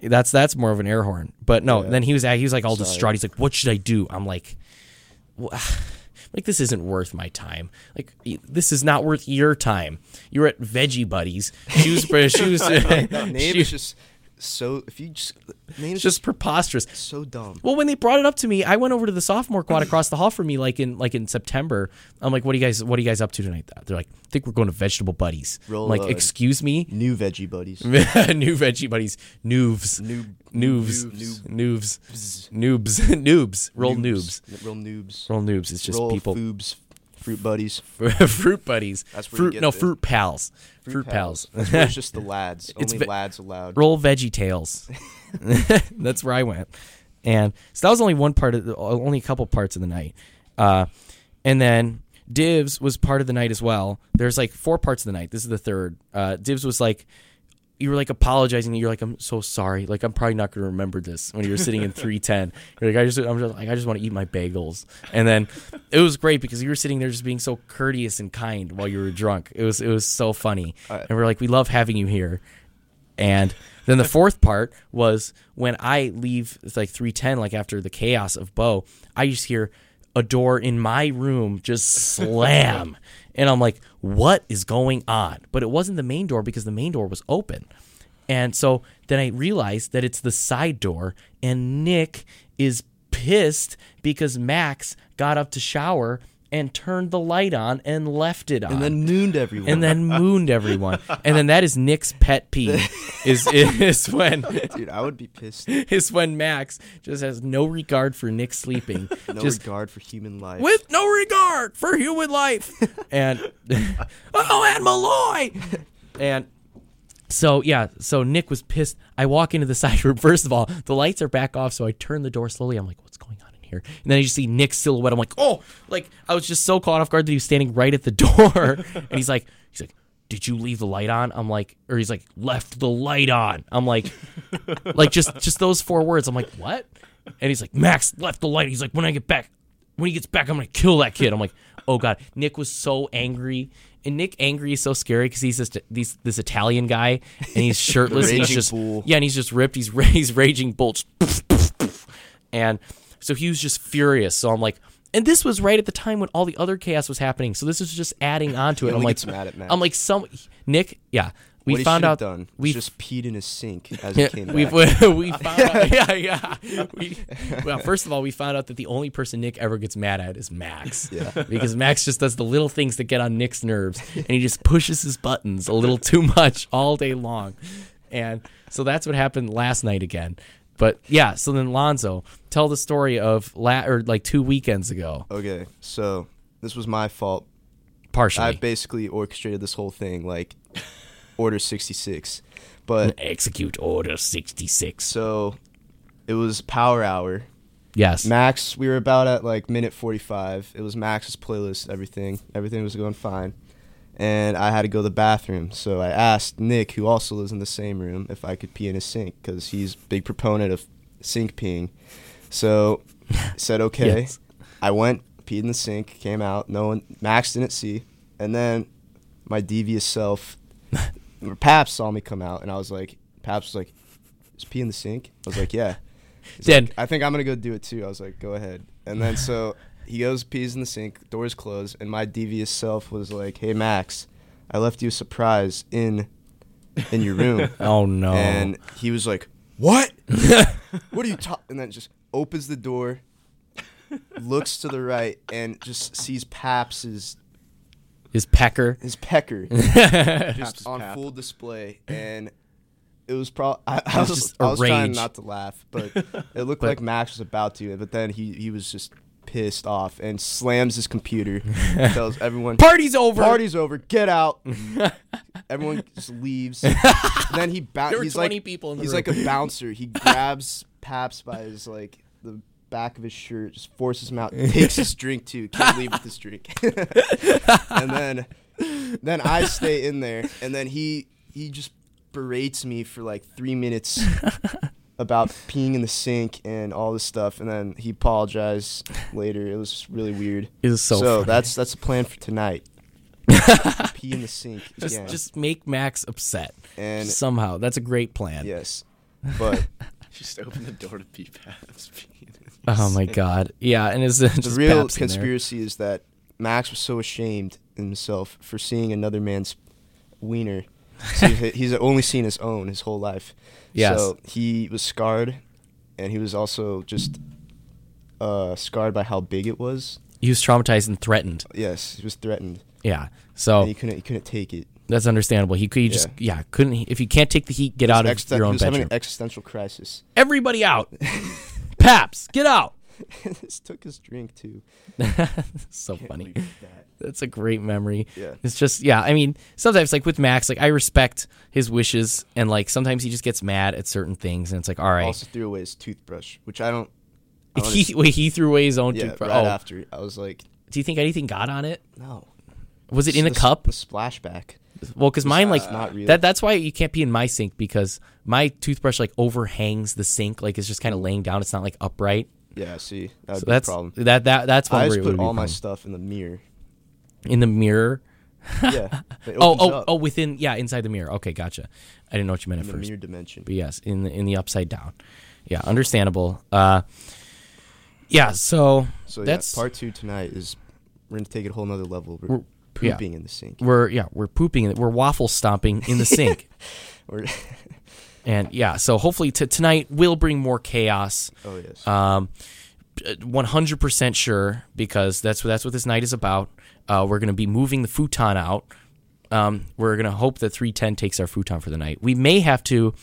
That's that's more of an air horn. But no, Yeah. then he was he was like all Sorry. distraught. He's like, "What should I do?" I'm like, "Wha- "Like this isn't worth my time. Like this is not worth your time. You're at Veggie Buddies. Shoes, shoes. Name shoes- is just so. If you just name is just preposterous. so dumb. Well, when they brought it up to me, I went over to the sophomore quad across the hall from me, like in like in September. I'm like, "What do you guys What are you guys up to tonight?" They're like, "I think we're going to Vegetable Buddies." Roll, like, uh, "Excuse me." New veggie buddies. New veggie buddies, noobs, Noob- noobs, noobs. noobs, noobs, noobs, roll noobs, Roll noobs. roll noobs. It's just Roll people, foobs. Fruit buddies. fruit buddies, That's where you fruit get no the- fruit pals, fruit, pals. That's where it's just the lads. It's Only ve- lads allowed. roll Veggie Tales. That's where I went, and so that was only one part of the, only a couple parts of the night, uh, and then Divs was part of the night as well. There's like four parts of the night. This is the third. Uh, Divs was like. You were like apologizing. You're like, I'm so sorry. Like, I'm probably not going to remember this when you were sitting in 310. You're like, I just, I'm just like, I just want to eat my bagels. And then it was great because you were sitting there just being so courteous and kind while you were drunk. It was, it was so funny. I- and we're like, we love having you here. And then the fourth part was when I leave, it's like 310, like after the chaos of Bo, I just hear a door in my room just slam. and I'm like, what is going on? But it wasn't the main door because the main door was open. And so then I realized that it's the side door, and Nick is pissed because Max got up to shower and turned the light on and left it on and then mooned everyone. and then mooned everyone. And then that is Nick's pet peeve is is when dude, I would be pissed. is when Max just has no regard for Nick sleeping, No just regard for human life. with no regard for human life. And oh, and Malloy. And so yeah, so Nick was pissed. I walk into the side room. First of all, the lights are back off, so I turn the door slowly. I'm like, what's going on here? And then I just see Nick's silhouette. I'm like, oh, like I was just so caught off guard that he was standing right at the door. and he's like, he's like, did you leave the light on? I'm like, or he's like, left the light on. I'm like, like just just those four words. I'm like, what? And he's like, Max left the light. He's like, when I get back, when he gets back, I'm gonna kill that kid. I'm like, oh god. Nick was so angry, and Nick angry is so scary because he's this these this Italian guy, and he's shirtless. and he's just bull. yeah, and he's just ripped. He's he's raging bull, and so he was just furious. So I'm like. And this was right at the time when all the other chaos was happening. So this was just adding on to it. I'm like, mad at Max. I'm like, some Nick, yeah. We what found out done we just peed in a sink as yeah, came we back. we found out, yeah yeah. We, well, first of all, we found out that the only person Nick ever gets mad at is Max. Yeah. because Max just does the little things that get on Nick's nerves, and he just pushes his buttons a little too much all day long, and so that's what happened last night again. But yeah, so then Lonzo, tell the story of la- or like two weekends ago, Okay, so this was my fault. partially. I basically orchestrated this whole thing, like Order 66. But Execute Order sixty six. so it was Power Hour. Yes. Max, we were about at like minute 45. It was Max's playlist, everything. Everything was going fine. And I had to go to the bathroom. So I asked Nick, who also lives in the same room, if I could pee in his sink because he's a big proponent of sink peeing. So said, okay. Yes. I went, peed in the sink, came out. No one, Max didn't see. And then my devious self, Paps saw me come out, and I was like, Paps was like, is pee in the sink? I was like, yeah. He's Then- like, I think I'm gonna go do it too. I was like, go ahead. And then so he goes, pees in the sink, doors closed, and my devious self was like, hey Max, I left you a surprise in in your room. Oh no. And he was like, what? what are you talking? And then just opens the door, looks to the right, and just sees Paps's His pecker. his pecker just on Pap. full display, and it was probably I, I was was, just a I was trying not to laugh, but it looked But- like Max was about to, but then he he was just pissed off and slams his computer, tells everyone Party's over. Party's over. Get out. Everyone just leaves. then he bounce. There were he's 20 like people in the he's room. like a bouncer. He grabs Paps by his like the back of his shirt, just forces him out, takes his drink too. Can't leave with his drink. and then then I stay in there, and then he he just berates me for like three minutes about peeing in the sink and all this stuff, and then he apologized later. It was really weird. It was so funny. that's that's the plan for tonight. Pee in the sink Just again. just make Max upset. and Somehow. That's a great plan. yes, but Just open the door to pee Paps. Oh my god. Yeah, and it's uh, the just real Paps conspiracy is that Max was so ashamed himself for seeing another man's wiener. So he's, he's only seen his own his whole life. Yes. So he was scarred, and he was also just uh, scarred by how big it was. He was traumatized and threatened. Yes, he was threatened, Yeah. So and he couldn't he couldn't take it. that's understandable. He could he just yeah, couldn't he, if you can't take the heat, get out of Existen- your he own was having an existential crisis. Everybody out. Paps, get out. this took his drink too. so funny. that. That's a great memory. Yeah. It's just yeah, I mean, sometimes like with Max, like I respect his wishes and like sometimes he just gets mad at certain things and it's like, all right. Also threw away his toothbrush, which I don't. I don't he wait, he threw away his own yeah, toothbrush. right oh, after I was like, do you think anything got on it? no. Was it in a The cup? The splashback. Well, because mine like not real. that. That's why you can't be in my sink because my toothbrush like overhangs the sink, like it's just kind of laying down. It's not like upright. Yeah, see, that would So be that's a problem. that that that's one I just put all my stuff in the mirror. in the mirror. Yeah. Oh oh up oh, within yeah, inside the mirror. Okay, gotcha. I didn't know what you meant in at the first. mirror dimension. But yes, in the in the upside down. Yeah, understandable. Uh, yeah. So, So that's yeah, part two tonight is we're gonna take it a whole nother level. We're, We're- yeah. pooping in the sink. we're yeah we're pooping. in- We're waffle stomping in the sink. We're And yeah, so hopefully t- tonight will bring more chaos. oh yes. Um, 100% sure because that's what that's what this night is about. Uh, we're going to be moving the futon out. Um, we're going to hope that 310 takes our futon for the night. We may have to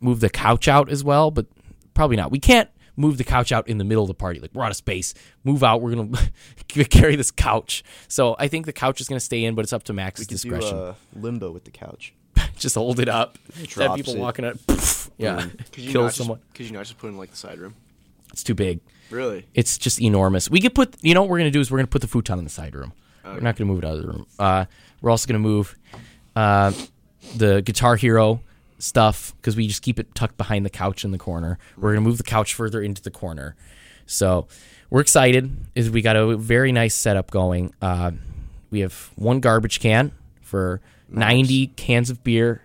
move the couch out as well, but probably not. We can't move the couch out in the middle of the party. Like we're out of space. Move out. We're going to carry this couch. So I think the couch is going to stay in, but it's up to Max's discretion. do uh, limbo with the couch. Just hold it up. Have people it. walking out. yeah, kill someone. Because you not just put in like the side room? It's too big. Really? It's just enormous. We could put, you know, what we're gonna do is we're gonna put the futon in the side room. We're not gonna move it out of the room. Uh, we're also gonna move uh, the Guitar Hero stuff because we just keep it tucked behind the couch in the corner. We're gonna move the couch further into the corner. So we're excited. Is we got a very nice setup going. Uh, we have one garbage can for ninety cans of beer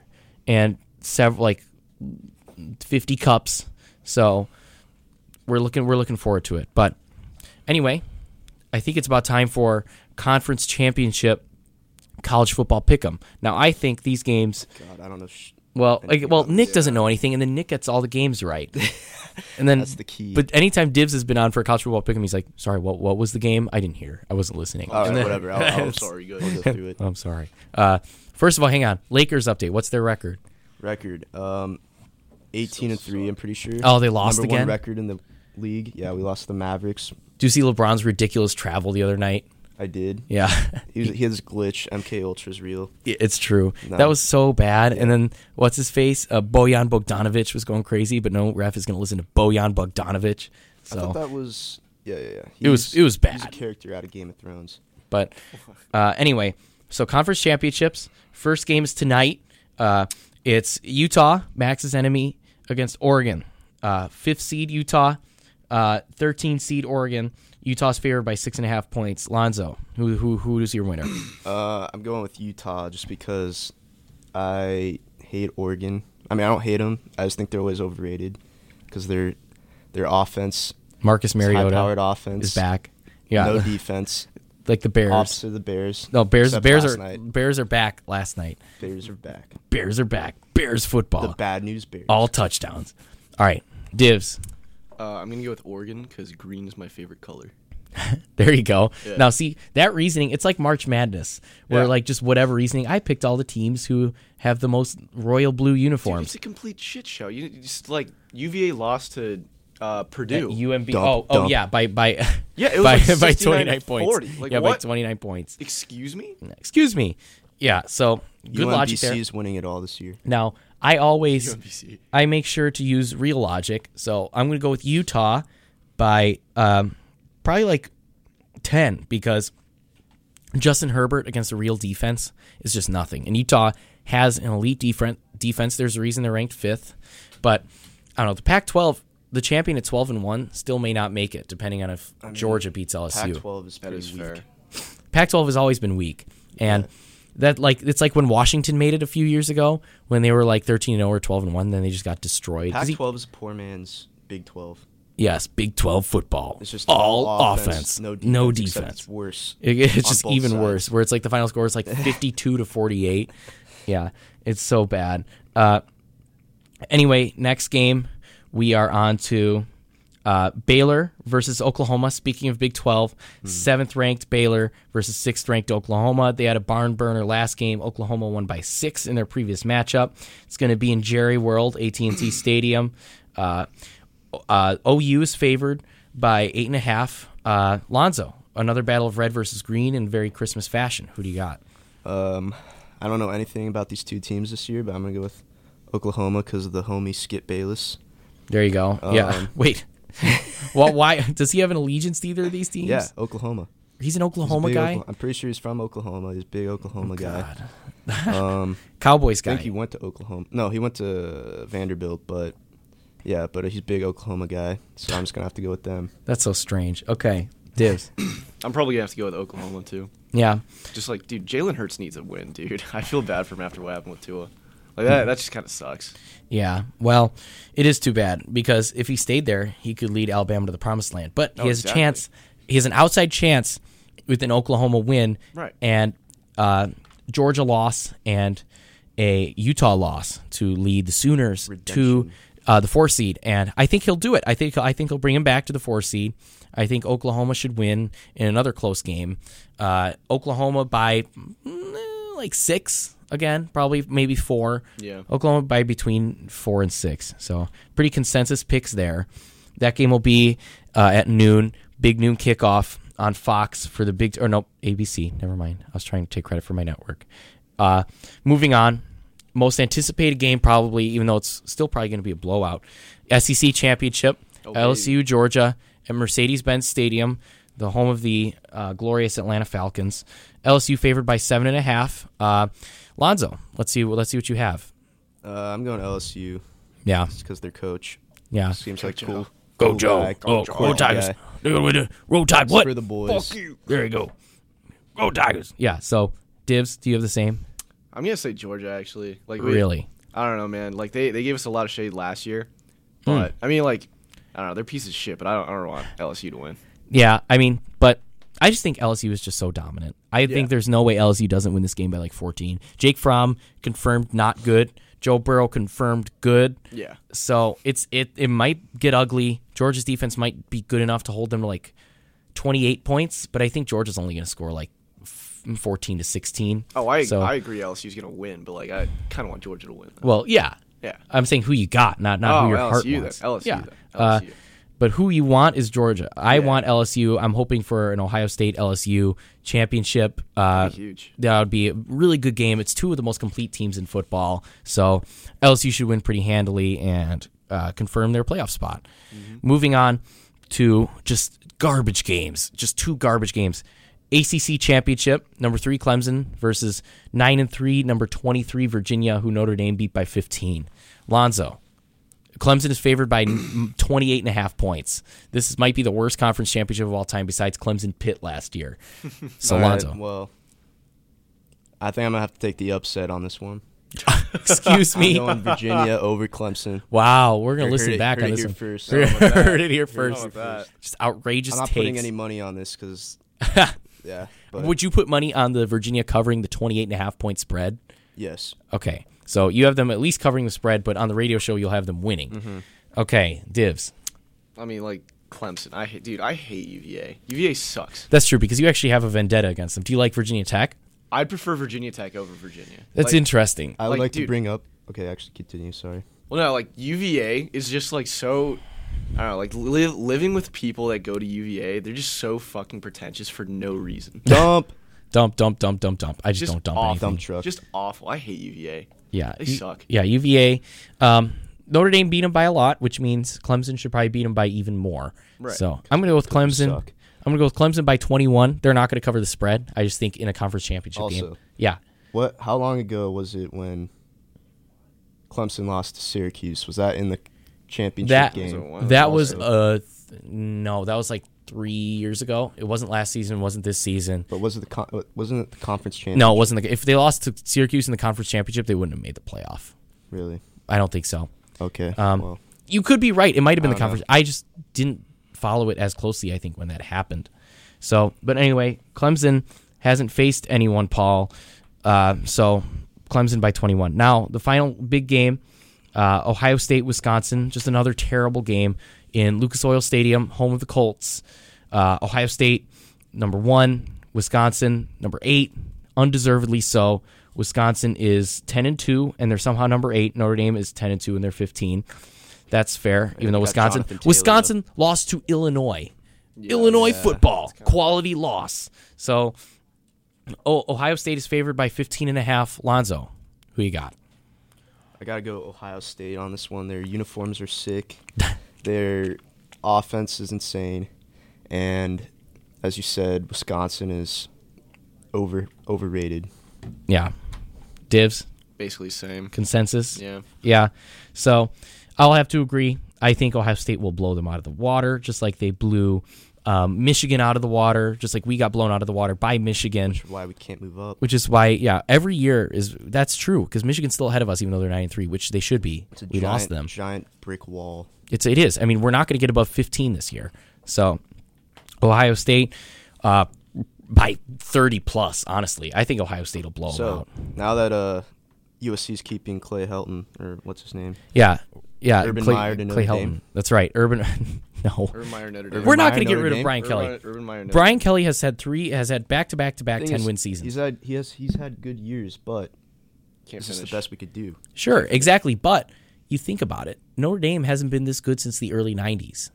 and several like fifty cups. So we're looking we're looking forward to it. But anyway, I think it's about time for conference championship college football pick'em. Now I think these games God, I don't know. Sh- well, like, well, Nick doesn't know anything, and then Nick gets all the games right, and then That's the key. But anytime Divs has been on for a college football pick'em, he's like, "Sorry, what what was the game? I didn't hear. I wasn't listening." All right, then- whatever. I'll, I'm sorry, good. I'll go through it. I'm sorry. Uh, first of all, hang on. Lakers update. What's their record? Record. Um, 18 and three. I'm pretty sure. Oh, they lost Number again? One record in the league. Yeah, we lost to the Mavericks. Do you see LeBron's ridiculous travel the other night? I did. Yeah, He, was, he has glitch. MK Ultra's real. it's true. No. That was so bad. And then what's his face? Uh, Bojan Bogdanovic was going crazy, but no ref is going to listen to Bojan Bogdanovic. I thought So, that was. Yeah, yeah, yeah. It was- He's- it was bad. He's a character out of Game of Thrones. but uh, anyway, so conference championships. First game is tonight. Uh, it's Utah, Max's enemy, against Oregon. Uh, fifth seed Utah, uh, 13 seed Oregon. Utah's favored by six and a half points. Lonzo, who who who is your winner? Uh, I'm going with Utah just because I hate Oregon. I mean, I don't hate them. I just think they're always overrated because their their offense, Marcus Mariota high-powered offense, is back. Yeah, no defense. Like the Bears. Opposite of the Bears. No, Bears. except Bears last are night. Bears are back last night. Bears are back. Bears are back. Bears football. The bad news Bears. all touchdowns. All right, divs. Uh, I'm gonna go with Oregon because green is my favorite color. There you go. Yeah. Now, see that reasoning. It's like March Madness, where Yeah. like just whatever reasoning, I picked all the teams who have the most royal blue Dude, uniforms. it's a complete shit show. You you just like UVA lost to uh, Purdue. UMB. Dump, oh, oh yeah, by by Yeah, it was by, like by twenty nine points. Like, yeah, by twenty nine points. Excuse me. Excuse me. Yeah. So good logic UMBC there. is winning it all this year. Now I always UMBC. I make sure to use real logic. So I'm going to go with Utah by um, probably like 10 because Justin Herbert against a real defense is just nothing. And Utah has an elite defense. Defense. There's a reason they're ranked fifth, but I don't know. The Pac-12, the champion at 12 and one, still may not make it, depending on if Georgia beats LSU. Pac-12 is That pretty is weak. fair. Pac-12 has always been weak, and that like it's like when Washington made it a few years ago when they were like 13 and 0 or 12 and one, then they just got destroyed. he- Pac-12 is poor man's Big 12. Yes, Big 12 football. It's just all, offense, no defense. no defense. It's worse. It- it's just even sides. worse, where it's like the final score is like 52 to 48. Yeah, it's so bad. Uh, anyway, next game, we are on to uh, Baylor versus Oklahoma. Speaking of Big 12, seventh ranked Baylor versus sixth ranked Oklahoma. They had a barn burner last game. Oklahoma won by six in their previous matchup. It's going to be in Jerry World, AT&T Stadium. Uh, uh, OU is favored by eight and a half. Uh, Lonzo, another battle of red versus green in very Christmas fashion. Who do you got? Um, I don't know anything about these two teams this year, but I'm gonna go with Oklahoma because of the homie Skip Bayless. There you go. yeah. Um, Wait. well, why does he have an allegiance to either of these teams? Yeah, Oklahoma. He's an Oklahoma big guy. Okla- I'm pretty sure he's from Oklahoma. He's a big Oklahoma guy. Um, Cowboys guy. I think he went to Oklahoma. No, he went to Vanderbilt, but yeah, but he's a big Oklahoma guy, so I'm just gonna have to go with them. That's so strange. Okay. Divs. I'm probably gonna have to go with Oklahoma too. yeah. Just like, dude, Jalen Hurts needs a win, dude. I feel bad for him after what happened with Tua. Like that, that just kind of sucks. Yeah. Well, it is too bad because if he stayed there, he could lead Alabama to the promised land. But he Oh, has exactly. a chance. He has an outside chance with an Oklahoma win. Right. And uh, Georgia loss and a Utah loss to lead the Sooners to uh, the four seed. And I think he'll do it. I think I think he'll bring him back to the four seed. I think Oklahoma should win in another close game. Uh, Oklahoma by mm, like six again, probably maybe four. Yeah. Oklahoma by between four and six. So pretty consensus picks there. That game will be uh, at noon, big noon kickoff on Fox for the big or no ABC. Never mind. I was trying to take credit for my network. Uh, moving on, most anticipated game probably, even though it's still probably going to be a blowout. SEC championship, Oh, LSU Georgia at Mercedes-Benz Stadium, the home of the uh, glorious Atlanta Falcons. LSU favored by seven and a half. Uh, Lonzo, let's see. Let's see what you have. Uh, I'm going LSU Yeah, just because their coach yeah. seems like cool. Go cool Joe. guy, Oh, cool go Tigers. guy. Roll Tide. What? for the boys. Fuck you. There you go. Go Tigers. Yeah. So, Divs, do you have the same? I'm gonna say Georgia actually. Like we, Really? I don't know, man. Like they, they gave us a lot of shade last year, Hmm. but I mean, like I don't know, they're pieces of shit. But I don't, I don't want LSU to win. Yeah. I mean, but I just think LSU is just so dominant. I think there's no way LSU doesn't win this game by like 14. Jake Fromm confirmed not good. Joe Burrow confirmed good. Yeah. So it's it it might get ugly. Georgia's defense might be good enough to hold them to like 28 points, but I think Georgia's only going to score like 14 to 16. Oh, I So- I agree. LSU's gonna win, but like I kind of want Georgia to win. Well, yeah. Yeah. I'm saying who you got, not not Oh, who your heart LSU then. wants. LSU yeah. then. Uh, LSU. But who you want is Georgia. I Yeah. want LSU. I'm hoping for an Ohio State LSU championship. Uh, huge. That would be a really good game. It's two of the most complete teams in football, so LSU should win pretty handily and uh, confirm their playoff spot. Mm-hmm. Moving on to just garbage games, just two garbage games. ACC championship, number three Clemson versus nine and three, number twenty three Virginia, who Notre Dame beat by fifteen. Lonzo, Clemson is favored by 28 and a half points. This might be the worst conference championship of all time besides Clemson Pitt last year. So All right, well, I think I'm gonna have to take the upset on this one. excuse I'm me. going Virginia over Clemson. Wow, we're gonna Heard listen it- back heard on it this here one. first. Heard it here first. Just outrageous I'm not takes. putting any money on this because yeah. But Would you put money on the Virginia covering the 28 and a half point spread? yes, Okay. So you have them at least covering the spread, but on the radio show you'll have them winning. Mm-hmm. Okay, divs. I mean, like Clemson. I hate, dude. I hate UVA. UVA sucks. That's true because you actually have a vendetta against them. Do you like Virginia Tech? I'd prefer Virginia Tech over Virginia. That's Like- interesting. I would Like, like, to bring up. Okay, actually, continue. Sorry. Well, no, like UVA is just like so. I don't know, like li- living with people that go to UVA, they're just so fucking pretentious for no reason. Dump. Dump, dump, dump, dump, dump. I just, Just don't dump awful. anything. Dump truck. Just awful. I hate UVA. Yeah, They U- suck. Yeah, UVA. Um, Notre Dame beat them by a lot, which means Clemson should probably beat them by even more. Right. So I'm going to go with Clemson. suck. I'm going to go with Clemson by 21. They're not going to cover the spread. I just think in a conference championship game. Also. Yeah. What? How long ago was it when Clemson lost to Syracuse? Was that in the championship That game? Was it that was also. uh th- no, that was like three years ago. It wasn't last season. It wasn't this season. But was it the con- wasn't it the conference championship? No, it wasn't. The, if they lost to Syracuse in the conference championship, they wouldn't have made the playoff. Really? I don't think so. Okay. Um, well, You could be right. It might have been the conference. I just didn't follow it as closely. I think when that happened. So, but anyway, Clemson hasn't faced anyone, Paul. Uh, so Clemson by 21. Now the final big game, uh, Ohio State, Wisconsin. Just another terrible game in Lucas Oil Stadium, home of the Colts. Uh, Ohio State number one, Wisconsin number eight, undeservedly so. Wisconsin is 10 and 2 and they're somehow number 8. Notre Dame is 10 and 2 and they're 15. That's fair, even though Wisconsin Wisconsin lost to Illinois. Illinois football, quality loss. So oh, Ohio State is favored by 15 and a half. Lonzo, who you got? I gotta go Ohio State on this one. Their uniforms are sick. Their offense is insane, and as you said, Wisconsin is over overrated. Yeah. Divs, Basically same. consensus? Yeah. Yeah. So I'll have to agree. I think Ohio State will blow them out of the water, just like they blew um, Michigan out of the water, just like we got blown out of the water by Michigan. Which is why we can't move up. Which is why, yeah, every year is that's true because Michigan's still ahead of us, even though they're nine and three, which they should be. It's a we giant, lost them. giant brick wall. It's it is. I mean, we're not going to get above 15 this year. So, Ohio State uh, by 30 plus. Honestly, I think Ohio State will blow them So out. now that uh, USC's keeping Clay Helton or what's his name? Yeah, yeah. Urban Clay, Meyer to Clay Notre Helton. Dame. That's right. Urban. no, Urban Meyer Notre Dame. we're not going to get Notre rid of Brian Urban Kelly. Meyer- Urban Meyer Notre Brian Kelly has had three has had back to back to back 10 is, win seasons. He's had he has he's had good years, but Can't this is the best we could do. Sure, exactly. But you think about it, Notre Dame hasn't been this good since the early '90s,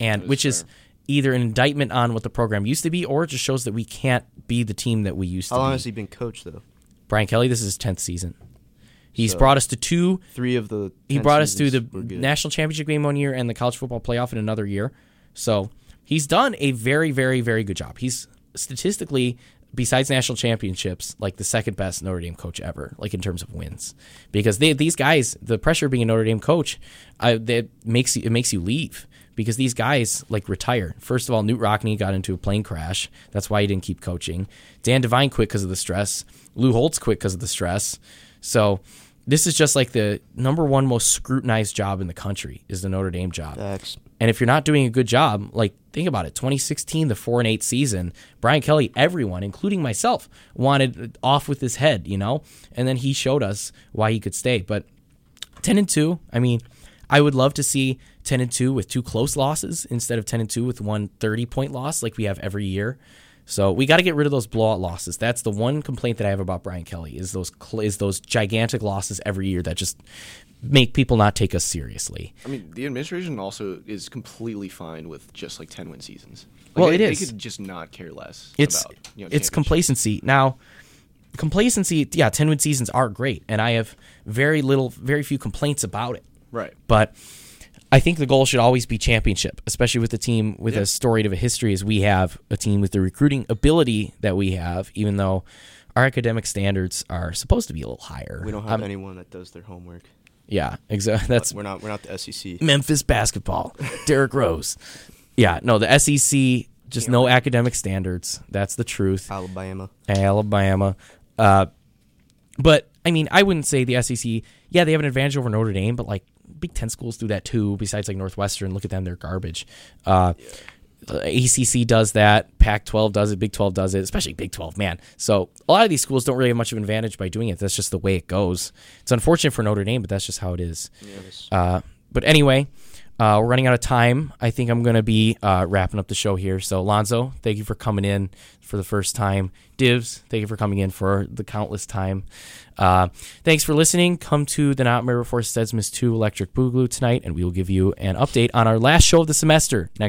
and which is either an indictment on what the program used to be, or it just shows that we can't be the team that we used How to long be. has he been coached though? Brian Kelly, this is his tenth season. He's So- brought us to two. Three of the He brought us to the seasons were good. national championship game one year and the college football playoff in another year. So he's done a very, very, very good job. He's statistically, besides national championships, like the second best Notre Dame coach ever, like in terms of wins. Because they, these guys, the pressure of being a Notre Dame coach, uh, that makes you, it makes you leave. Because these guys like retire. First of all, Knute Rockne got into a plane crash. That's why he didn't keep coaching. Dan Devine quit because of the stress. Lou Holtz quit because of the stress. So this is just like the number one most scrutinized job in the country is the Notre Dame job. Facts. And if you're not doing a good job, like think about it, 2016, the four and eight season, Brian Kelly, everyone, including myself, wanted off with his head, you know, and then he showed us why he could stay. But 10 and two, I mean, I would love to see 10 and two with two close losses instead of 10 and two with one 30 point loss like we have every year. So we got to get rid of those blowout losses. That's the one complaint that I have about Brian Kelly is those is those gigantic losses every year that just make people not take us seriously. I mean, the administration also is completely fine with just like ten win seasons. Like, Well, they, it they is. could just not care less. it's about, you know, it's complacency now complacency yeah 10 win seasons are great and i have very little very few complaints about it Right. but i think the goal should always be championship especially with a team with Yeah. as storied of a history as we have a team with the recruiting ability that we have even though our academic standards are supposed to be a little higher We don't have Um, anyone that does their homework. Yeah exactly that's We're not we're not the SEC. Memphis basketball. Derrick Rose. Yeah, no, the SEC just no academic standards. That's the truth. Alabama. Alabama. Uh, but I mean, I wouldn't say the SEC. Yeah, they have an advantage over Notre Dame, but like Big Ten schools do that too. Besides like Northwestern, look at them; they're garbage. Uh, uh, ACC does that. Pac-12 does it. Big 12 does it. Especially Big 12, man. So a lot of these schools don't really have much of an advantage by doing it. That's just the way it goes. It's unfortunate for Notre Dame, but that's just how it is. Uh, but anyway, uh, we're running out of time. I think I'm going to be uh, wrapping up the show here. So, Lonzo, thank you for coming in for the first time. Divs, thank you for coming in for the countless time. Uh, thanks for listening. Come to the Nightmare Before Stedsmith 2 Electric Boogaloo tonight, and we will give you an update on our last show of the semester next